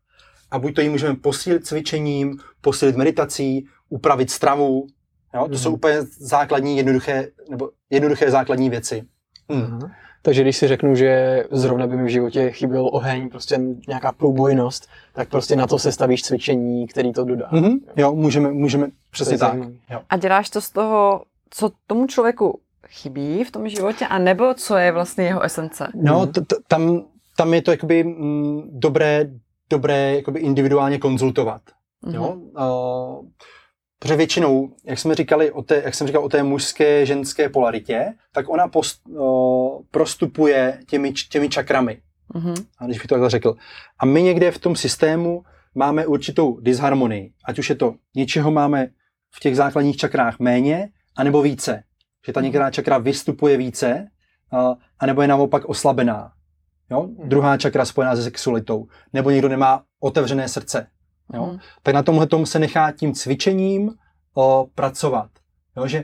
A buď to ji můžeme posílit cvičením, posílit meditací, upravit stravu, Jo? To mm-hmm. jsou mhm. úplně základní, jednoduché, nebo jednoduché základní věci. Mm. Takže když si řeknu, že zrovna by mi v životě chyběl oheň, prostě nějaká průbojnost, tak prostě na to se stavíš cvičení, který to dodá. Mm-hmm. Jo, můžeme, můžeme přesně tak. Jo. A děláš to z toho, co tomu člověku chybí v tom životě, a nebo co je vlastně jeho esence? No, t- t- tam, tam je to jakoby m, mm, dobré, dobré jakoby individuálně konzultovat. Mm-hmm. Jo? Uh, Protože většinou, jak jsme říkali o té, jak jsem říkal o té mužské, ženské polaritě, tak ona post, o, prostupuje těmi, těmi čakrami. Mm-hmm. A když bych to takhle řekl. A my někde v tom systému máme určitou disharmonii. Ať už je to něčeho máme v těch základních čakrách méně, anebo více. Že ta některá čakra vystupuje více, a, anebo je naopak oslabená. Jo? Mhm. Druhá čakra spojená se sexualitou. Nebo někdo nemá otevřené srdce. Jo? Mm. Tak na tomhle tomu se nechá tím cvičením o, pracovat. Jo? Že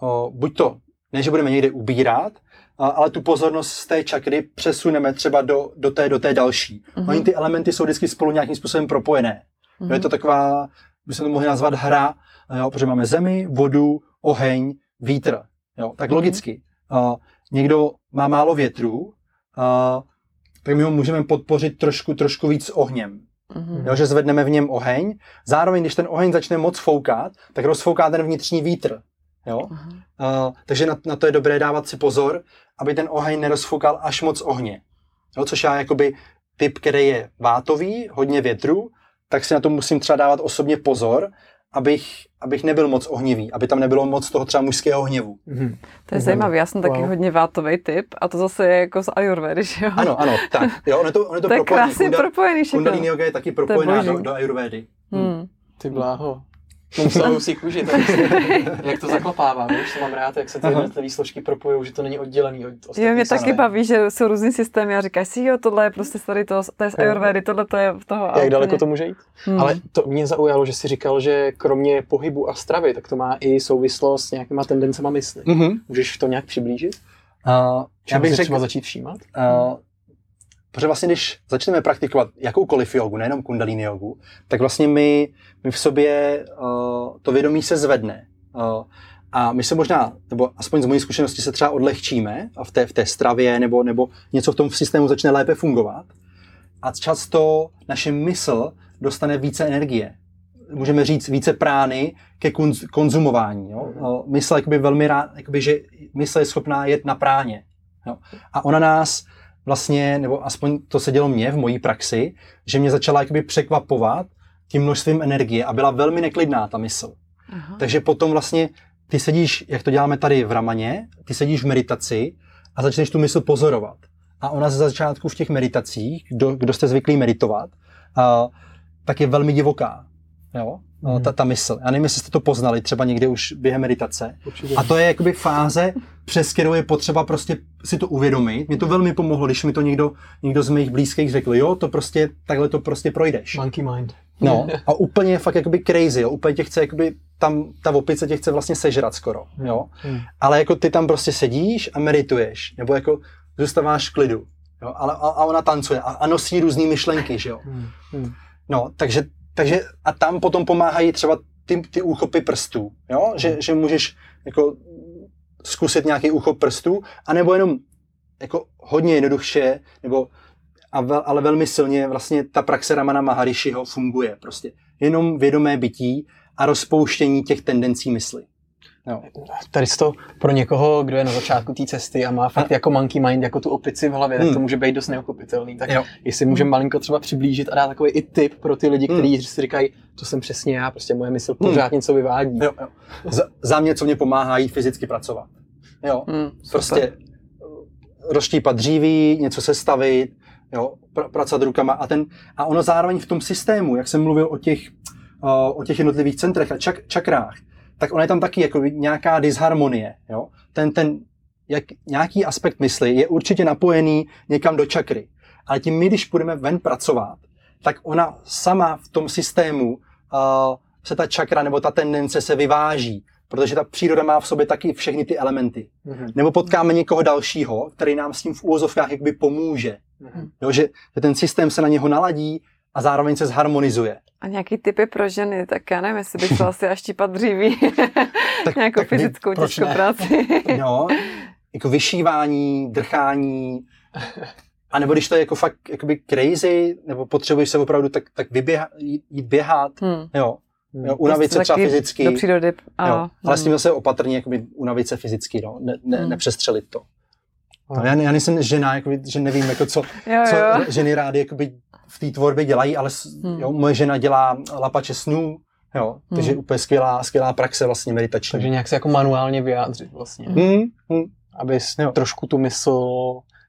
o, buď to, ne, že budeme někde ubírat, a, ale tu pozornost z té čakry přesuneme třeba do, do, té, do té další. Mm. Oni ty elementy jsou vždycky spolu nějakým způsobem propojené. Mm. Jo? Je to taková, by se to mohli nazvat hra, jo? protože máme zemi, vodu, oheň, vítr. Jo? Tak mm. logicky. A, někdo má málo větru, a, tak my ho můžeme podpořit trošku, trošku víc ohněm. Mm-hmm. Jo, že zvedneme v něm oheň. Zároveň, když ten oheň začne moc foukat, tak rozfouká ten vnitřní vítr. Jo? Uh-huh. Uh, takže na, na to je dobré dávat si pozor, aby ten oheň nerozfoukal až moc ohně. Jo, což já jakoby typ, který je vátový, hodně větru, tak si na to musím třeba dávat osobně pozor, abych, abych nebyl moc ohnivý, aby tam nebylo moc toho třeba mužského hněvu. Mm-hmm. To je zajímavé, já jsem taky wow. hodně vátový typ a to zase je jako z Ayurvedy, že jo? Ano, ano, tak. Jo, ono to, ono to, to je krásně Kunda, propojený všechno. Kundalini yoga je taky propojená do, do Ayurvedy. Hmm. Ty bláho. To musí kůži, jak to zaklapává, víš, to mám rád, jak se ty jednotlivé složky propojují, že to není oddělený od ostatních. Jo, mě taky baví, že jsou různý systémy a říkáš si, jo, tohle je prostě tady to, to je z Ayurvedy, tohle to je v toho. Jak daleko to může jít? Hmm. Ale to mě zaujalo, že jsi říkal, že kromě pohybu a stravy, tak to má i souvislost s nějakýma tendencema mysli. Mm-hmm. Můžeš to nějak přiblížit? Uh, já bych řekl, třeba začít všímat? Uh, Protože vlastně, když začneme praktikovat jakoukoliv jogu, nejenom kundalini jogu, tak vlastně my, my v sobě uh, to vědomí se zvedne. Uh, a my se možná, nebo aspoň z mojí zkušenosti, se třeba odlehčíme v té, v té stravě, nebo, nebo něco v tom systému začne lépe fungovat. A často naše mysl dostane více energie. Můžeme říct více prány ke konz, konzumování. Jo? Uh, mysl jakoby velmi rád, jakoby, že mysl je schopná jet na práně. Jo? A ona nás vlastně, nebo aspoň to se dělo mně v mojí praxi, že mě začala jakoby překvapovat tím množstvím energie a byla velmi neklidná ta mysl. Aha. Takže potom vlastně ty sedíš, jak to děláme tady v Ramaně, ty sedíš v meditaci a začneš tu mysl pozorovat. A ona ze začátku v těch meditacích, kdo, kdo jste zvyklí meditovat, a, tak je velmi divoká. Jo? Hmm. Ta, ta mysl. Já nevím, jestli jste to poznali třeba někdy už během meditace. Určitě. A to je jakoby fáze, přes kterou je potřeba prostě si to uvědomit. Mě to velmi pomohlo, když mi to někdo, někdo z mých blízkých řekl, jo, to prostě, takhle to prostě projdeš. Monkey mind. No a úplně fakt jakoby crazy, jo. úplně tě chce jakoby tam ta opice tě chce vlastně sežrat skoro, jo. Hmm. Ale jako ty tam prostě sedíš a medituješ, nebo jako zůstáváš v klidu, jo. Ale, a, a ona tancuje a, a nosí různé myšlenky, že jo. Hmm. Hmm. No, takže, takže a tam potom pomáhají třeba ty, ty úchopy prstů, jo, že, že můžeš jako zkusit nějaký úchop prstů, anebo jenom jako hodně jednoduše, nebo a vel, ale velmi silně vlastně ta praxe Ramana Maharishiho funguje. Prostě jenom vědomé bytí a rozpouštění těch tendencí mysli. Jo. Tady to pro někoho, kdo je na začátku té cesty a má fakt a... jako monkey mind, jako tu opici v hlavě, hmm. tak to může být dost neuchopitelný. Tak jo. jestli můžeme hmm. malinko třeba přiblížit a dát takový i tip pro ty lidi, kteří hmm. si říkají, to jsem přesně já, prostě moje mysl pořád hmm. něco vyvádí. Jo, jo. Za, za mě, co mě pomáhá jít fyzicky pracovat. Jo, hmm, prostě rozštípat dříví, něco sestavit, jo, pr- pracovat rukama a, ten, a ono zároveň v tom systému, jak jsem mluvil o těch, uh, o těch jednotlivých centrech a čak, čakrách, tak ono je tam taky jako nějaká disharmonie. Jo? Ten, ten, jak, nějaký aspekt mysli je určitě napojený někam do čakry. Ale tím my, když budeme ven pracovat, tak ona sama v tom systému uh, se ta čakra nebo ta tendence se vyváží, protože ta příroda má v sobě taky všechny ty elementy. Mm-hmm. Nebo potkáme někoho dalšího, který nám s tím v úvozovkách jakoby pomůže. Mm-hmm. Jo, že, že ten systém se na něho naladí a zároveň se zharmonizuje. A nějaký typy pro ženy, tak já nevím, jestli bych šla asi až štípat dříví. tak, Nějakou tak fyzickou těžkou ne? práci. no, jako vyšívání, drchání, a nebo když to je jako fakt jakoby crazy, nebo potřebuješ se opravdu tak, tak vyběha, jít běhat, hmm. jo. Hmm. jo unavit se třeba fyzicky. Do přírody. A, jo. Ale s tím zase opatrně jakoby unavit se fyzicky, no. ne, ne, hmm. nepřestřelit to. No, já, já nejsem žena, jakoby, že nevím, jako co, jo, co jo. ženy rády jakoby v té tvorbě dělají, ale hmm. jo, moje žena dělá lapače snů, jo, hmm. takže úplně skvělá, skvělá praxe vlastně meditační. Takže nějak se jako manuálně vyjádřit vlastně. Hmm. Hmm. Aby jo. trošku tu mysl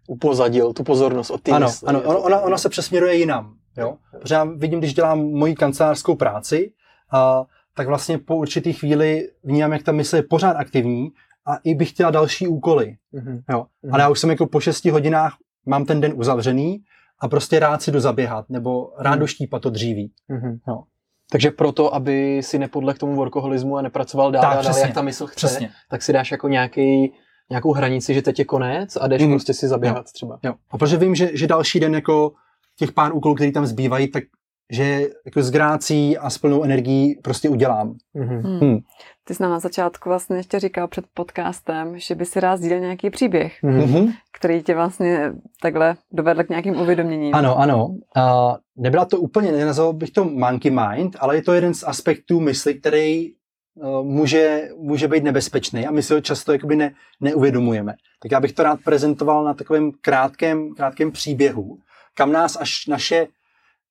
upozadil, tu pozornost od té Ano, mysli. ano ona, ona se přesměruje jinam. Jo? Protože já vidím, když dělám moji kancelářskou práci, a, tak vlastně po určitý chvíli vnímám, jak ta mysl je pořád aktivní a i bych chtěla další úkoly. Mm-hmm. Jo? Mm-hmm. Ale já už jsem jako po šesti hodinách mám ten den uzavřený a prostě rád si jdu zaběhat nebo rád mm. doštípat to dříví. Mm-hmm. Jo. Takže proto, aby si nepodlehl k tomu workoholismu a nepracoval dál, tak, dál, jak ta mysl chce, přesně. tak si dáš jako nějaký nějakou hranici, že teď je konec a jdeš mm. prostě si zaběhat jo. třeba. Jo. A protože vím, že, že další den jako těch pár úkolů, které tam zbývají, tak že jako s grácí a s plnou energií prostě udělám. Mm-hmm. Hmm. Ty jsi nám na začátku vlastně ještě říkal před podcastem, že by si rád sdílel nějaký příběh, mm-hmm. který tě vlastně takhle dovedl k nějakým uvědoměním. Ano, ano. Uh, nebyla to úplně, nenazval bych to monkey mind, ale je to jeden z aspektů mysli, který uh, může, může být nebezpečný a my si ho často jakoby ne, neuvědomujeme. Tak já bych to rád prezentoval na takovém krátkém, krátkém příběhu, kam nás až naše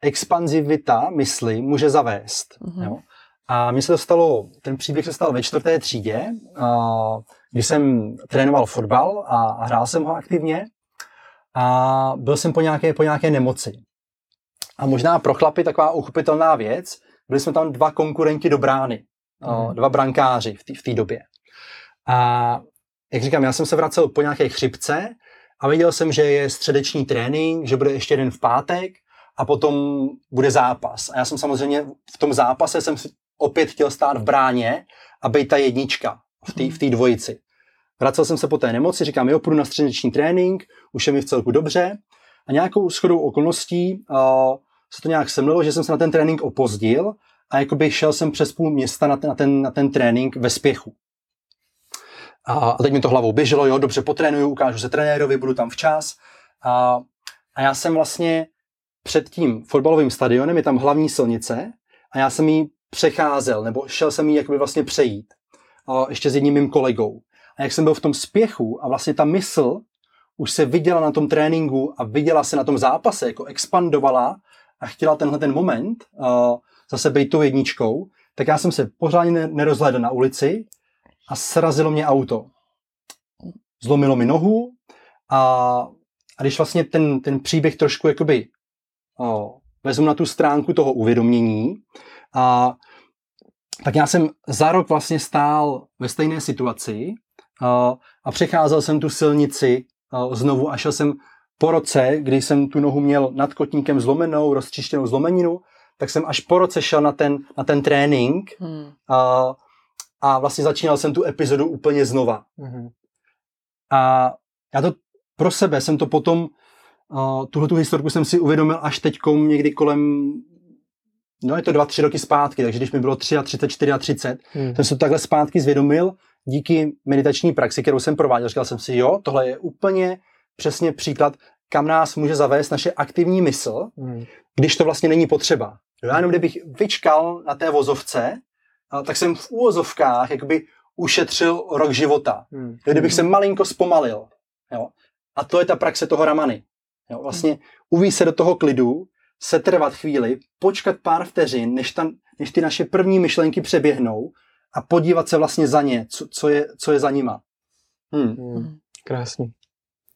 expanzivita mysli může zavést. Mm-hmm. Jo? A mně se to stalo, ten příběh se stal ve čtvrté třídě, když jsem trénoval fotbal a, hrál jsem ho aktivně a byl jsem po nějaké, po nějaké nemoci. A možná pro chlapy taková uchopitelná věc, byli jsme tam dva konkurenti do brány, mm. dva brankáři v té době. A jak říkám, já jsem se vracel po nějaké chřipce a viděl jsem, že je středeční trénink, že bude ještě jeden v pátek a potom bude zápas. A já jsem samozřejmě v tom zápase jsem opět chtěl stát v bráně a být ta jednička v té v dvojici. Vracel jsem se po té nemoci, říkám, jo, půjdu na středeční trénink, už je mi v celku dobře. A nějakou shodou okolností uh, se to nějak semlilo, že jsem se na ten trénink opozdil a jakoby šel jsem přes půl města na ten, na ten, na ten trénink ve spěchu. A teď mi to hlavou běželo, jo, dobře potrénuju, ukážu se trenérovi, budu tam včas. A, a já jsem vlastně před tím fotbalovým stadionem, je tam hlavní silnice a já jsem ji přecházel, nebo šel jsem ji jakoby vlastně přejít a ještě s jedním mým kolegou. A jak jsem byl v tom spěchu a vlastně ta mysl už se viděla na tom tréninku a viděla se na tom zápase, jako expandovala a chtěla tenhle ten moment uh, zase být tou jedničkou, tak já jsem se pořádně nerozhledl na ulici a srazilo mě auto. Zlomilo mi nohu a, a když vlastně ten, ten příběh trošku jakoby vezmu na tu stránku toho uvědomění, A tak já jsem za rok vlastně stál ve stejné situaci a, a přecházel jsem tu silnici a, znovu a šel jsem po roce, kdy jsem tu nohu měl nad kotníkem zlomenou, roztříštěnou zlomeninu, tak jsem až po roce šel na ten, na ten trénink hmm. a, a vlastně začínal jsem tu epizodu úplně znova. Hmm. A já to pro sebe jsem to potom, uh, tuhle tu historku jsem si uvědomil až teď někdy kolem No je to dva, tři roky zpátky, takže když mi bylo 33, 34, hmm. jsem se to takhle zpátky zvědomil díky meditační praxi, kterou jsem prováděl. Říkal jsem si, jo, tohle je úplně přesně příklad, kam nás může zavést naše aktivní mysl, hmm. když to vlastně není potřeba. Já jenom kdybych vyčkal na té vozovce, tak jsem v úvozovkách jakoby ušetřil rok života. Hmm. Kdybych se malinko zpomalil. Jo. A to je ta praxe toho ramany. Jo. Vlastně uví se do toho klidu, setrvat chvíli, počkat pár vteřin, než, tam, než ty naše první myšlenky přeběhnou a podívat se vlastně za ně, co, co, je, co je za nima. Hmm. Hmm. Krásný.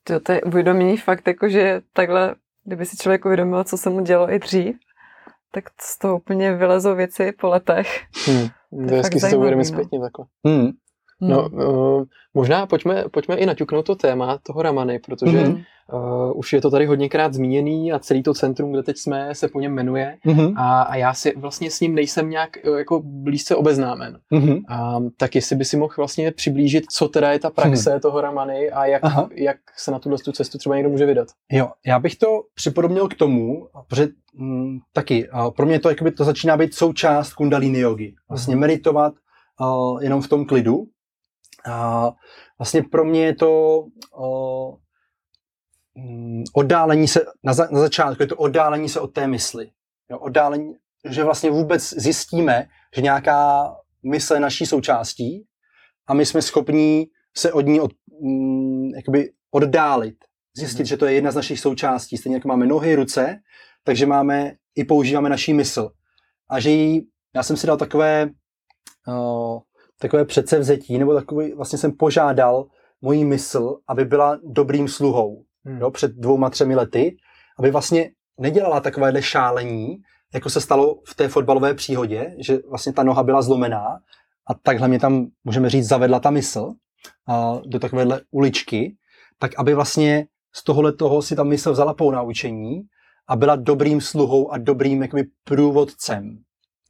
To, to je uvědomění fakt, jako že takhle, kdyby si člověk uvědomil, co se mu dělo i dřív, tak z toho úplně vylezou věci po letech. Hmm. To je hezky si to uvědomit no. zpětně takhle. Hmm. No, uh, možná pojďme, pojďme i naťuknout to téma toho Ramany, protože mm-hmm. uh, už je to tady hodněkrát zmíněný a celý to centrum, kde teď jsme, se po něm jmenuje mm-hmm. a, a já si vlastně s ním nejsem nějak uh, jako blízce obeznámen. Mm-hmm. A, tak jestli by si mohl vlastně přiblížit, co teda je ta praxe mm-hmm. toho Ramany a jak, jak se na tuhle cestu třeba někdo může vydat. Jo, já bych to připodobnil k tomu, protože mm, taky uh, pro mě to, jakoby, to začíná být součást kundalini jogy. Vlastně mm-hmm. meditovat uh, jenom v tom klidu, a vlastně pro mě je to o, mm, oddálení se, na, za, na začátku je to oddálení se od té mysli. Jo, oddálení, že vlastně vůbec zjistíme, že nějaká mysl je naší součástí a my jsme schopní se od ní od, mm, jakoby oddálit. Zjistit, hmm. že to je jedna z našich součástí. Stejně jako máme nohy, ruce, takže máme i používáme naší mysl. A že jí, já jsem si dal takové uh, takové předsevzetí, nebo takový, vlastně jsem požádal moji mysl, aby byla dobrým sluhou, hmm. jo, před dvouma, třemi lety, aby vlastně nedělala takovéhle šálení, jako se stalo v té fotbalové příhodě, že vlastně ta noha byla zlomená a takhle mě tam, můžeme říct, zavedla ta mysl a, do takovéhle uličky, tak aby vlastně z tohohle toho si ta mysl vzala po naučení a byla dobrým sluhou a dobrým jakoby průvodcem.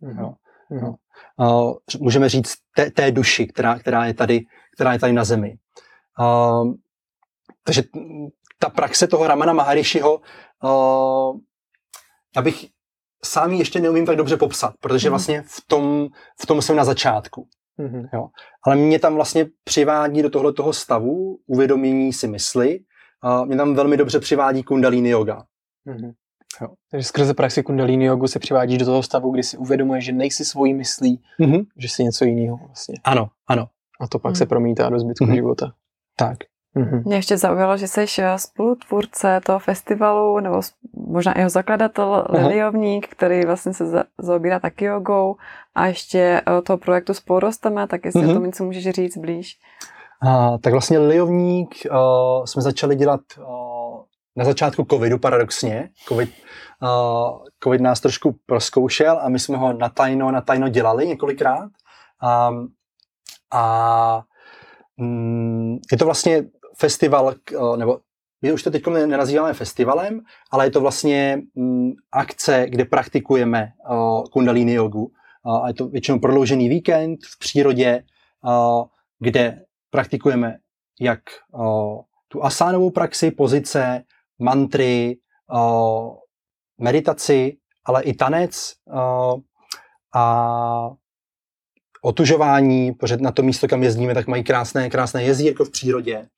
Mm-hmm. Jo. Mm-hmm uh, můžeme říct, té, té duši, která, která, je tady, která je tady na zemi. Uh, takže ta praxe toho Ramana Maharishiho, uh, já bych sám ji ještě neumím tak dobře popsat, protože mm. vlastně v tom, v tom jsem na začátku. Mm-hmm. Jo. Ale mě tam vlastně přivádí do tohle toho stavu uvědomění si mysli, uh, mě tam velmi dobře přivádí kundalini yoga. Mm-hmm. Jo. Takže skrze praxi kundalini jogu se přivádíš do toho stavu, kdy si uvědomuješ, že nejsi svojí myslí, mm-hmm. že jsi něco jiného vlastně. Ano, ano. A to pak mm. se promítá do zbytku mm-hmm. života. Tak. Mm-hmm. Mě ještě zaujalo, že jsi eh, spolutvůrce toho festivalu, nebo možná jeho zakladatel, Liliovník, který vlastně se zaobírá taky jogou a ještě eh, toho projektu Spolurosteme, tak jestli mm-hmm. o tom něco můžeš říct blíž. A, tak vlastně Liliovník uh, jsme začali dělat uh, na začátku covidu paradoxně. COVID, uh, COVID nás trošku proskoušel a my jsme ho na tajno, na tajno dělali několikrát. Um, a um, je to vlastně festival, uh, nebo my už to teď nenazýváme festivalem, ale je to vlastně um, akce, kde praktikujeme uh, kundalini jogu. Uh, a je to většinou prodloužený víkend v přírodě, uh, kde praktikujeme jak uh, tu asánovou praxi, pozice, mantry, uh, meditaci, ale i tanec uh, a otužování, protože na to místo, kam jezdíme, tak mají krásné, krásné jezírko v přírodě.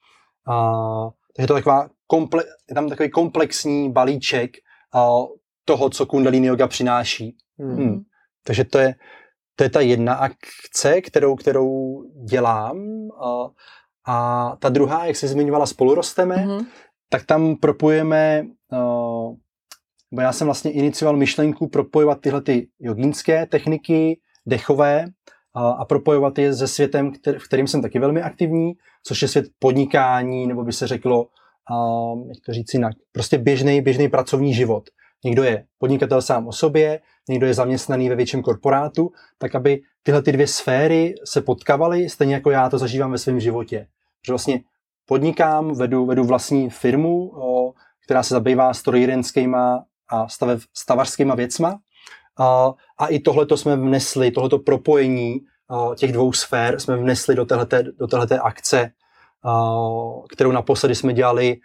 Uh, takže to taková komple- je tam takový komplexní balíček uh, toho, co Kundalini yoga přináší. Mm. Hmm. Takže to je, to je ta jedna akce, kterou, kterou dělám. Uh, a ta druhá, jak jsi zmiňovala, spolurosteme, mm-hmm tak tam propojujeme, uh, bo já jsem vlastně inicioval myšlenku propojovat tyhle ty jogínské techniky, dechové, uh, a propojovat je se světem, který, v kterým jsem taky velmi aktivní, což je svět podnikání, nebo by se řeklo, uh, jak to říct jinak, prostě běžný, běžný pracovní život. někdo je podnikatel sám o sobě, někdo je zaměstnaný ve větším korporátu, tak aby tyhle ty dvě sféry se potkávaly, stejně jako já to zažívám ve svém životě. Že vlastně podnikám, vedu, vedu vlastní firmu, o, která se zabývá strojírenskýma a stavev, stavařskýma věcma. A, a i tohleto jsme vnesli, tohleto propojení a, těch dvou sfér jsme vnesli do téhleté, do téhleté akce, a, kterou naposledy jsme dělali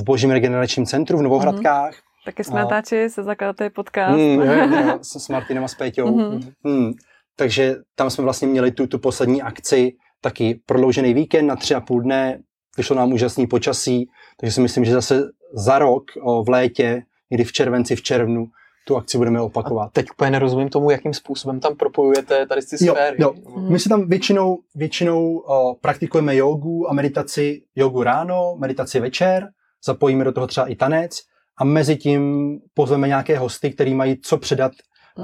v Božím regeneračním centru v Novohradkách. Mm-hmm. Taky jsme natáčeli se zakladateli podcast. Mm, je, s, s Martinem a s Péťou. Mm-hmm. Mm. Takže tam jsme vlastně měli tu, tu poslední akci, taky prodloužený víkend na tři a půl dne, vyšlo nám úžasný počasí, takže si myslím, že zase za rok v létě, někdy v červenci, v červnu, tu akci budeme opakovat. A teď úplně nerozumím tomu, jakým způsobem tam propojujete tady ty sféry. Jo, jo. My se tam většinou, většinou o, praktikujeme jogu a meditaci, jogu ráno, meditaci večer, zapojíme do toho třeba i tanec a mezi tím pozveme nějaké hosty, který mají co předat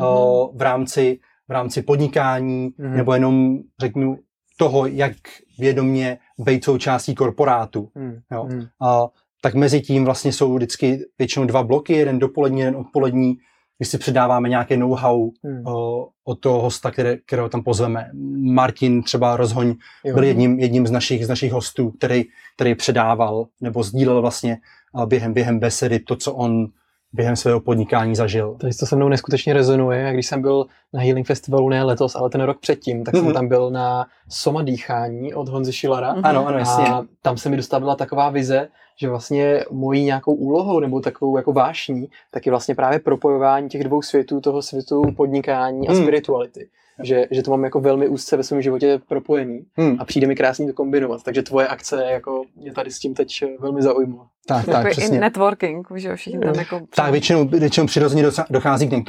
o, v rámci v rámci podnikání, mm-hmm. nebo jenom řeknu toho, jak vědomě být součástí korporátu. Mm. Jo? Mm. A, tak mezi tím vlastně jsou vždycky většinou dva bloky, jeden dopolední, jeden odpolední, kdy si předáváme nějaké know-how mm. o, od toho hosta, které, kterého tam pozveme. Martin třeba Rozhoň jo. byl jedním, jedním z, našich, z našich hostů, který, který předával nebo sdílel vlastně během, během besedy to, co on během svého podnikání zažil. Tady to se mnou neskutečně rezonuje. Když jsem byl na Healing Festivalu ne letos, ale ten rok předtím, tak mm-hmm. jsem mhm. tam byl na Soma dýchání od Honzy Šilara. Mm-hmm. Ano, ano, jasně. A tam se mi dostavila taková vize, že vlastně mojí nějakou úlohou nebo takovou jako vášní, tak je vlastně právě propojování těch dvou světů, toho světu podnikání a mm. spirituality že, že to mám jako velmi úzce ve svém životě propojený hmm. a přijde mi krásně to kombinovat. Takže tvoje akce jako mě tady s tím teď velmi zaujmula. Tak, tak, tak přesně. i networking, že všichni tam jako... Tak většinou, většinou přirozeně dochází k,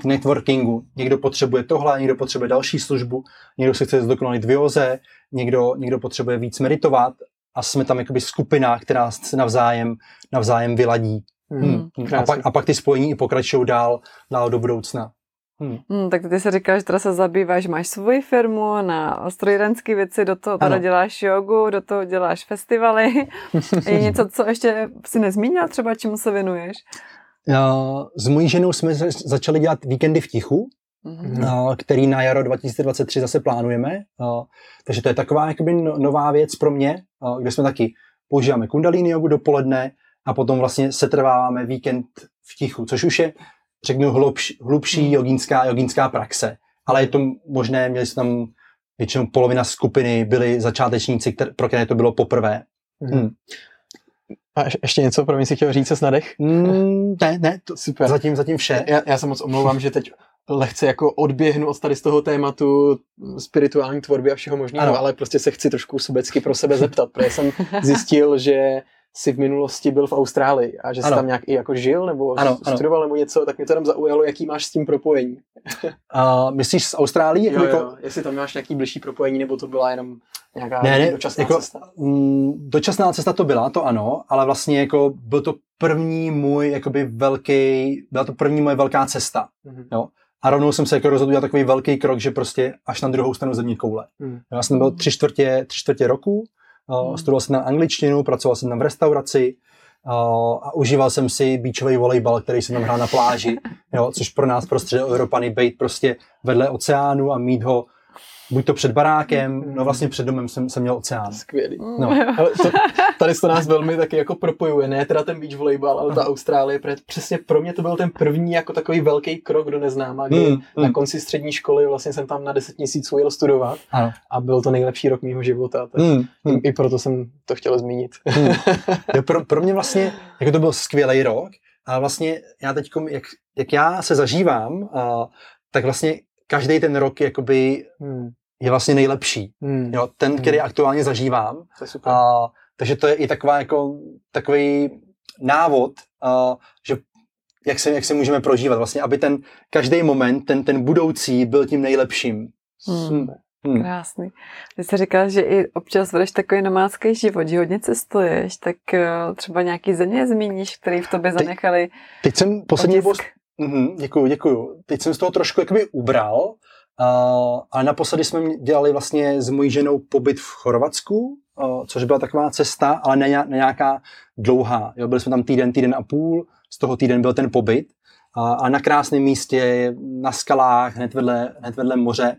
k networkingu. Někdo potřebuje tohle, někdo potřebuje další službu, někdo se chce zdokonalit v józe, někdo, někdo potřebuje víc meditovat a jsme tam jakoby skupina, která se navzájem, navzájem vyladí. Hmm. Hmm. A, pak, a pak ty spojení i pokračují dál, dál do budoucna. Hmm. Hmm, tak ty se říkáš, že teda se zabýváš, máš svoji firmu na strojírenské věci, do toho teda děláš jogu, do toho děláš festivaly. je něco, co ještě si nezmínil třeba, čemu se věnuješ? S mojí ženou jsme začali dělat víkendy v tichu, mm-hmm. který na jaro 2023 zase plánujeme. Takže to je taková jakoby no, nová věc pro mě, kde jsme taky používáme kundalini jogu dopoledne a potom vlastně setrváváme víkend v tichu, což už je řeknu, hlubší, hlubší hmm. jogínská, jogínská praxe. Ale je to možné, měli jsme tam většinou polovina skupiny byli začátečníci, kter, pro které to bylo poprvé. Hmm. Hmm. A ještě něco, pro mě si chtěl říct se snadech? Mm, ne, ne, to super. Zatím, zatím vše. Já, já se moc omlouvám, že teď lehce jako odběhnu od tady z toho tématu spirituální tvorby a všeho možného, ale prostě se chci trošku sobecky pro sebe zeptat, protože jsem zjistil, že si v minulosti byl v Austrálii a že jsi ano. tam nějak i jako žil nebo ano, studoval ano. nebo něco, tak mě to tam zaujalo, jaký máš s tím propojení. uh, myslíš z Austrálie? Jo, jako... jo, jestli tam máš nějaký blížší propojení, nebo to byla jenom nějaká ne, ne, dočasná jako, cesta? Mm, dočasná cesta to byla, to ano, ale vlastně jako byl to první můj jakoby velký, byla to první moje velká cesta, mm-hmm. jo. A rovnou jsem se jako rozhodl dělat takový velký krok, že prostě až na druhou stranu země koule. Mm. Já jsem byl tři čtvrtě, tři čtvrtě roku, Hmm. Studoval jsem na angličtinu, pracoval jsem tam v restauraci a užíval jsem si beachový volejbal, který jsem tam hrál na pláži, jo, což pro nás prostředí Evropany být prostě vedle oceánu a mít ho buď to před barákem, mm. no vlastně před domem jsem, jsem měl oceán. Skvělý. No. Ale to, tady to nás velmi taky jako propojuje, ne teda ten beach volejbal, ale ta Austrálie, přesně pro mě to byl ten první jako takový velký krok do neznáma, kdy mm, mm. na konci střední školy vlastně jsem tam na 10 měsíců jel studovat ano. a byl to nejlepší rok mého života, tak mm, mm. I, i proto jsem to chtěl zmínit. Mm. Jo, pro, pro mě vlastně, jako to byl skvělý rok, a vlastně já teď, jak, jak já se zažívám, a, tak vlastně každý ten rok jakoby hmm je vlastně nejlepší. Hmm. Jo, ten, který hmm. aktuálně zažívám. To je super. A, takže to je i taková jako, takový návod, a, že jak se, jak se můžeme prožívat, vlastně, aby ten každý moment, ten, ten budoucí byl tím nejlepším. Hmm. Hmm. Krásný. Ty jsi říkal, že i občas vedeš takový nomádský život, že hodně cestuješ, tak uh, třeba nějaký země zmíníš, který v tobě zanechali Teď, teď jsem poslední. Mm-hmm, děkuju, děkuju. Teď jsem z toho trošku jakoby ubral, Uh, a naposledy jsme dělali vlastně s mojí ženou pobyt v Chorvatsku, uh, což byla taková cesta, ale ne, ne nějaká dlouhá. Jo, byli jsme tam týden, týden a půl, z toho týden byl ten pobyt. a na krásném místě, na skalách, hned vedle, hned vedle moře.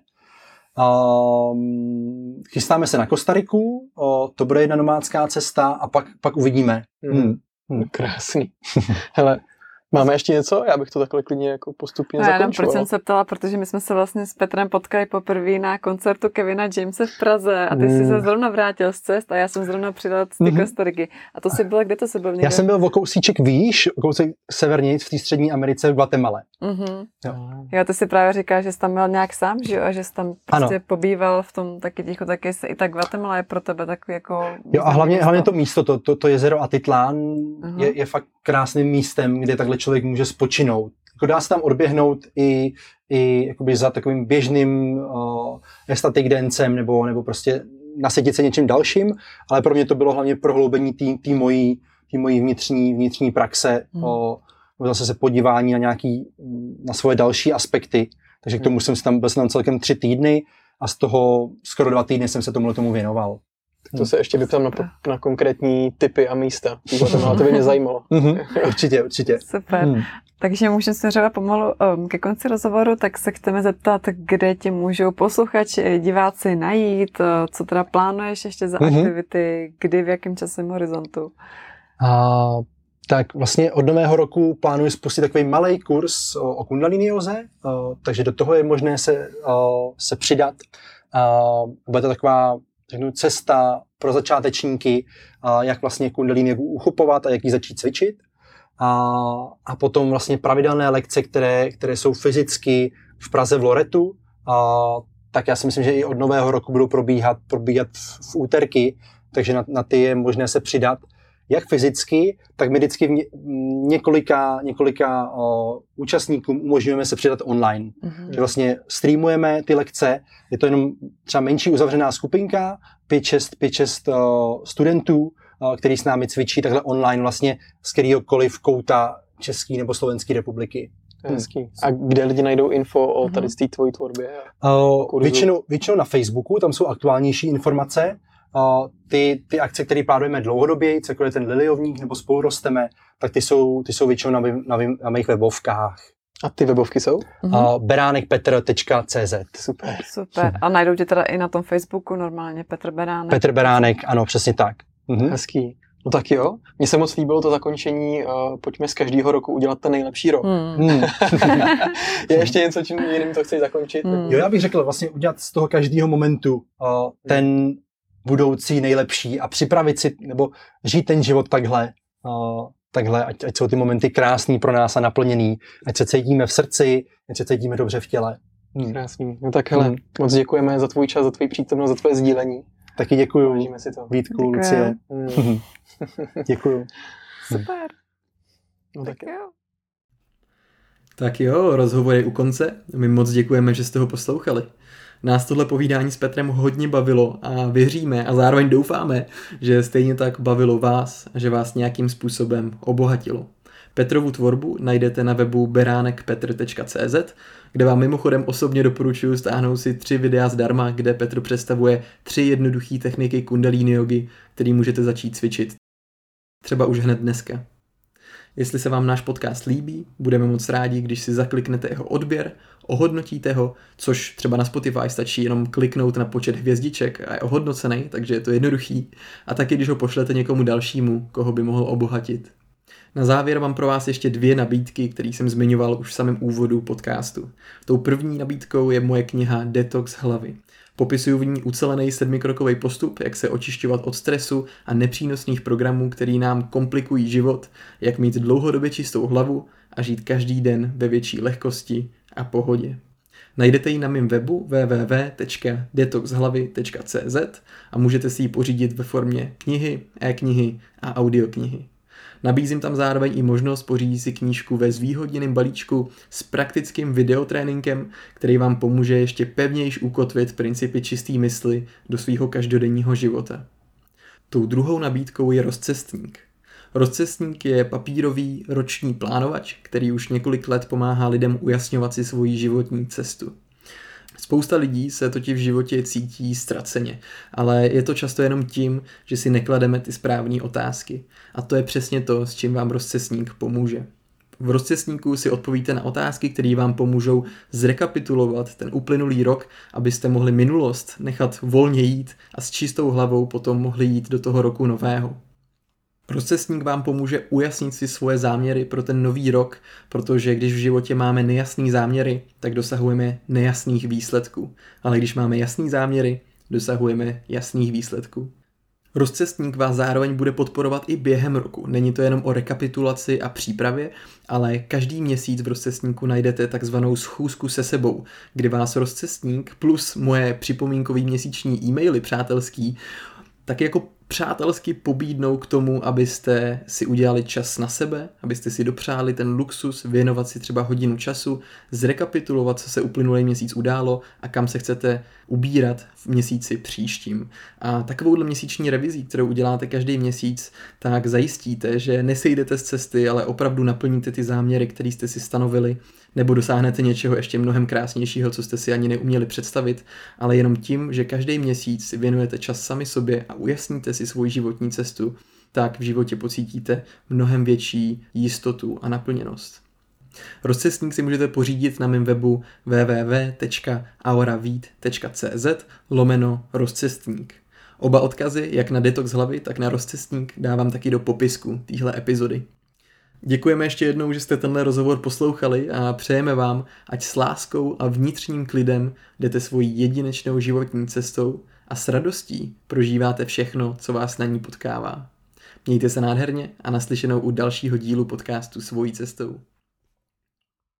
Um, chystáme se na Kostariku, o, to bude jedna nomádská cesta a pak, pak uvidíme. Hmm. Hmm. Krásný. Hele, Máme ještě něco? Já bych to takhle klidně jako postupně no, zakončovala. proč jsem se ptala, protože my jsme se vlastně s Petrem potkali poprvé na koncertu Kevina Jamesa v Praze a ty mm. jsi se zrovna vrátil z cest a já jsem zrovna přidal z ty mm-hmm. Kostariky. A to si byl, kde to se byl někde? Já jsem byl v kousíček výš, o kousek severnějc v té střední Americe v Guatemala. Mm-hmm. Jo. jo, ty si právě říká, že jsi tam byl nějak sám, že jo, a že jsi tam prostě ano. pobýval v tom taky ticho, taky se, i tak Guatemala je pro tebe takový jako... Jo a hlavně, hlavně to místo, to, to, to jezero Atitlán uh-huh. je, je fakt krásným místem, kde takhle člověk může spočinout. Jako dá se tam odběhnout i, i jakoby za takovým běžným uh, estatic dancem nebo, nebo prostě nasetit se něčím dalším, ale pro mě to bylo hlavně prohloubení té mojí, tý mojí vnitřní, vnitřní praxe, hmm. o, zase se podívání na nějaký, na svoje další aspekty. Takže k tomu hmm. jsem tam, byl jsem tam celkem tři týdny a z toho skoro dva týdny jsem se tomu tomu věnoval. Tak to se ještě vyptám na, na konkrétní typy a místa. To, to by mě zajímalo. Mm-hmm, určitě, určitě. Super. Hmm. Takže můžeme směřovat pomalu um, ke konci rozhovoru, tak se chceme zeptat, kde tě můžou posluchači, diváci najít, uh, co teda plánuješ ještě za mm-hmm. aktivity, kdy, v jakém časovém horizontu? A, tak vlastně od nového roku plánuji spustit takový malý kurz o, o kundalini joze, takže do toho je možné se, o, se přidat. A, bude to taková řeknu, cesta pro začátečníky, jak vlastně kundalini uchopovat a jak ji začít cvičit. A, a potom vlastně pravidelné lekce, které, které jsou fyzicky v Praze v Loretu, a, tak já si myslím, že i od nového roku budou probíhat, probíhat v úterky, takže na, na ty je možné se přidat jak fyzicky, tak my vždycky několika, několika o, účastníkům umožňujeme se přidat online. Mm-hmm. Že vlastně streamujeme ty lekce, je to jenom třeba menší uzavřená skupinka, 5-6 studentů, o, který s námi cvičí takhle online vlastně z kterýhokoliv kouta České nebo Slovenské republiky. Hezký. A kde lidi najdou info o tady z té tvojí tvorbě? Uh, většinou, většinou na Facebooku, tam jsou aktuálnější informace ty, ty akce, které plánujeme dlouhodobě, jako je ten liliovník nebo spolu rosteme, tak ty jsou, ty jsou většinou na, na, na mých webovkách. A ty webovky jsou? Uh, beránekpetr.cz Super. Super. A najdou tě teda i na tom Facebooku normálně Petr Beránek? Petr Beránek, ano, přesně tak. Mhm. Hezký. No tak jo, mně se moc líbilo to zakončení, uh, pojďme z každého roku udělat ten nejlepší rok. Hmm. Hmm. je ještě něco, čím jiným to chceš zakončit? Hmm. Jo, já bych řekl vlastně udělat z toho každého momentu uh, ten budoucí nejlepší a připravit si, nebo žít ten život takhle, uh, takhle, ať, ať jsou ty momenty krásný pro nás a naplněný, ať se cítíme v srdci, ať se cítíme dobře v těle. Hmm. Krásný. No tak hele, hmm. moc děkujeme za tvůj čas, za tvoji přítomnost, za tvoje sdílení. Taky děkuju. Vážíme si to. Vítku, Lucie. Hmm. děkuju. Super. No tak, tak jo. Tak jo, rozhovor je u konce. My moc děkujeme, že jste ho poslouchali. Nás tohle povídání s Petrem hodně bavilo a věříme a zároveň doufáme, že stejně tak bavilo vás a že vás nějakým způsobem obohatilo. Petrovu tvorbu najdete na webu beránekpetr.cz, kde vám mimochodem osobně doporučuji stáhnout si tři videa zdarma, kde Petr představuje tři jednoduché techniky kundalíny jogy, který můžete začít cvičit. Třeba už hned dneska. Jestli se vám náš podcast líbí, budeme moc rádi, když si zakliknete jeho odběr, ohodnotíte ho, což třeba na Spotify stačí jenom kliknout na počet hvězdiček a je ohodnocený, takže je to jednoduchý. A taky, když ho pošlete někomu dalšímu, koho by mohl obohatit. Na závěr mám pro vás ještě dvě nabídky, které jsem zmiňoval už v samém úvodu podcastu. Tou první nabídkou je moje kniha Detox hlavy. Popisuju v ní ucelený sedmikrokový postup, jak se očišťovat od stresu a nepřínosných programů, který nám komplikují život, jak mít dlouhodobě čistou hlavu a žít každý den ve větší lehkosti a pohodě. Najdete ji na mém webu www.detoxhlavy.cz a můžete si ji pořídit ve formě knihy, e-knihy a audioknihy. Nabízím tam zároveň i možnost pořídit si knížku ve zvýhodněném balíčku s praktickým videotréninkem, který vám pomůže ještě pevnějiš ukotvit principy čisté mysli do svého každodenního života. Tou druhou nabídkou je rozcestník. Rozcestník je papírový roční plánovač, který už několik let pomáhá lidem ujasňovat si svoji životní cestu. Spousta lidí se totiž v životě cítí ztraceně, ale je to často jenom tím, že si neklademe ty správné otázky. A to je přesně to, s čím vám rozcesník pomůže. V rozcestníku si odpovíte na otázky, které vám pomůžou zrekapitulovat ten uplynulý rok, abyste mohli minulost nechat volně jít a s čistou hlavou potom mohli jít do toho roku nového. Procesník vám pomůže ujasnit si svoje záměry pro ten nový rok, protože když v životě máme nejasný záměry, tak dosahujeme nejasných výsledků. Ale když máme jasný záměry, dosahujeme jasných výsledků. Rozcestník vás zároveň bude podporovat i během roku. Není to jenom o rekapitulaci a přípravě, ale každý měsíc v rozcestníku najdete takzvanou schůzku se sebou, kdy vás rozcestník plus moje připomínkový měsíční e-maily přátelský tak jako přátelsky pobídnou k tomu, abyste si udělali čas na sebe, abyste si dopřáli ten luxus, věnovat si třeba hodinu času, zrekapitulovat, co se uplynulý měsíc událo a kam se chcete ubírat v měsíci příštím. A takovouhle měsíční revizí, kterou uděláte každý měsíc, tak zajistíte, že nesejdete z cesty, ale opravdu naplníte ty záměry, které jste si stanovili, nebo dosáhnete něčeho ještě mnohem krásnějšího, co jste si ani neuměli představit, ale jenom tím, že každý měsíc si věnujete čas sami sobě a ujasníte si svoji životní cestu, tak v životě pocítíte mnohem větší jistotu a naplněnost. Rozcestník si můžete pořídit na mém webu www.auravid.cz lomeno rozcestník. Oba odkazy, jak na detox hlavy, tak na rozcestník, dávám taky do popisku téhle epizody. Děkujeme ještě jednou, že jste tenhle rozhovor poslouchali a přejeme vám, ať s láskou a vnitřním klidem jdete svojí jedinečnou životní cestou a s radostí prožíváte všechno, co vás na ní potkává. Mějte se nádherně a naslyšenou u dalšího dílu podcastu Svojí cestou.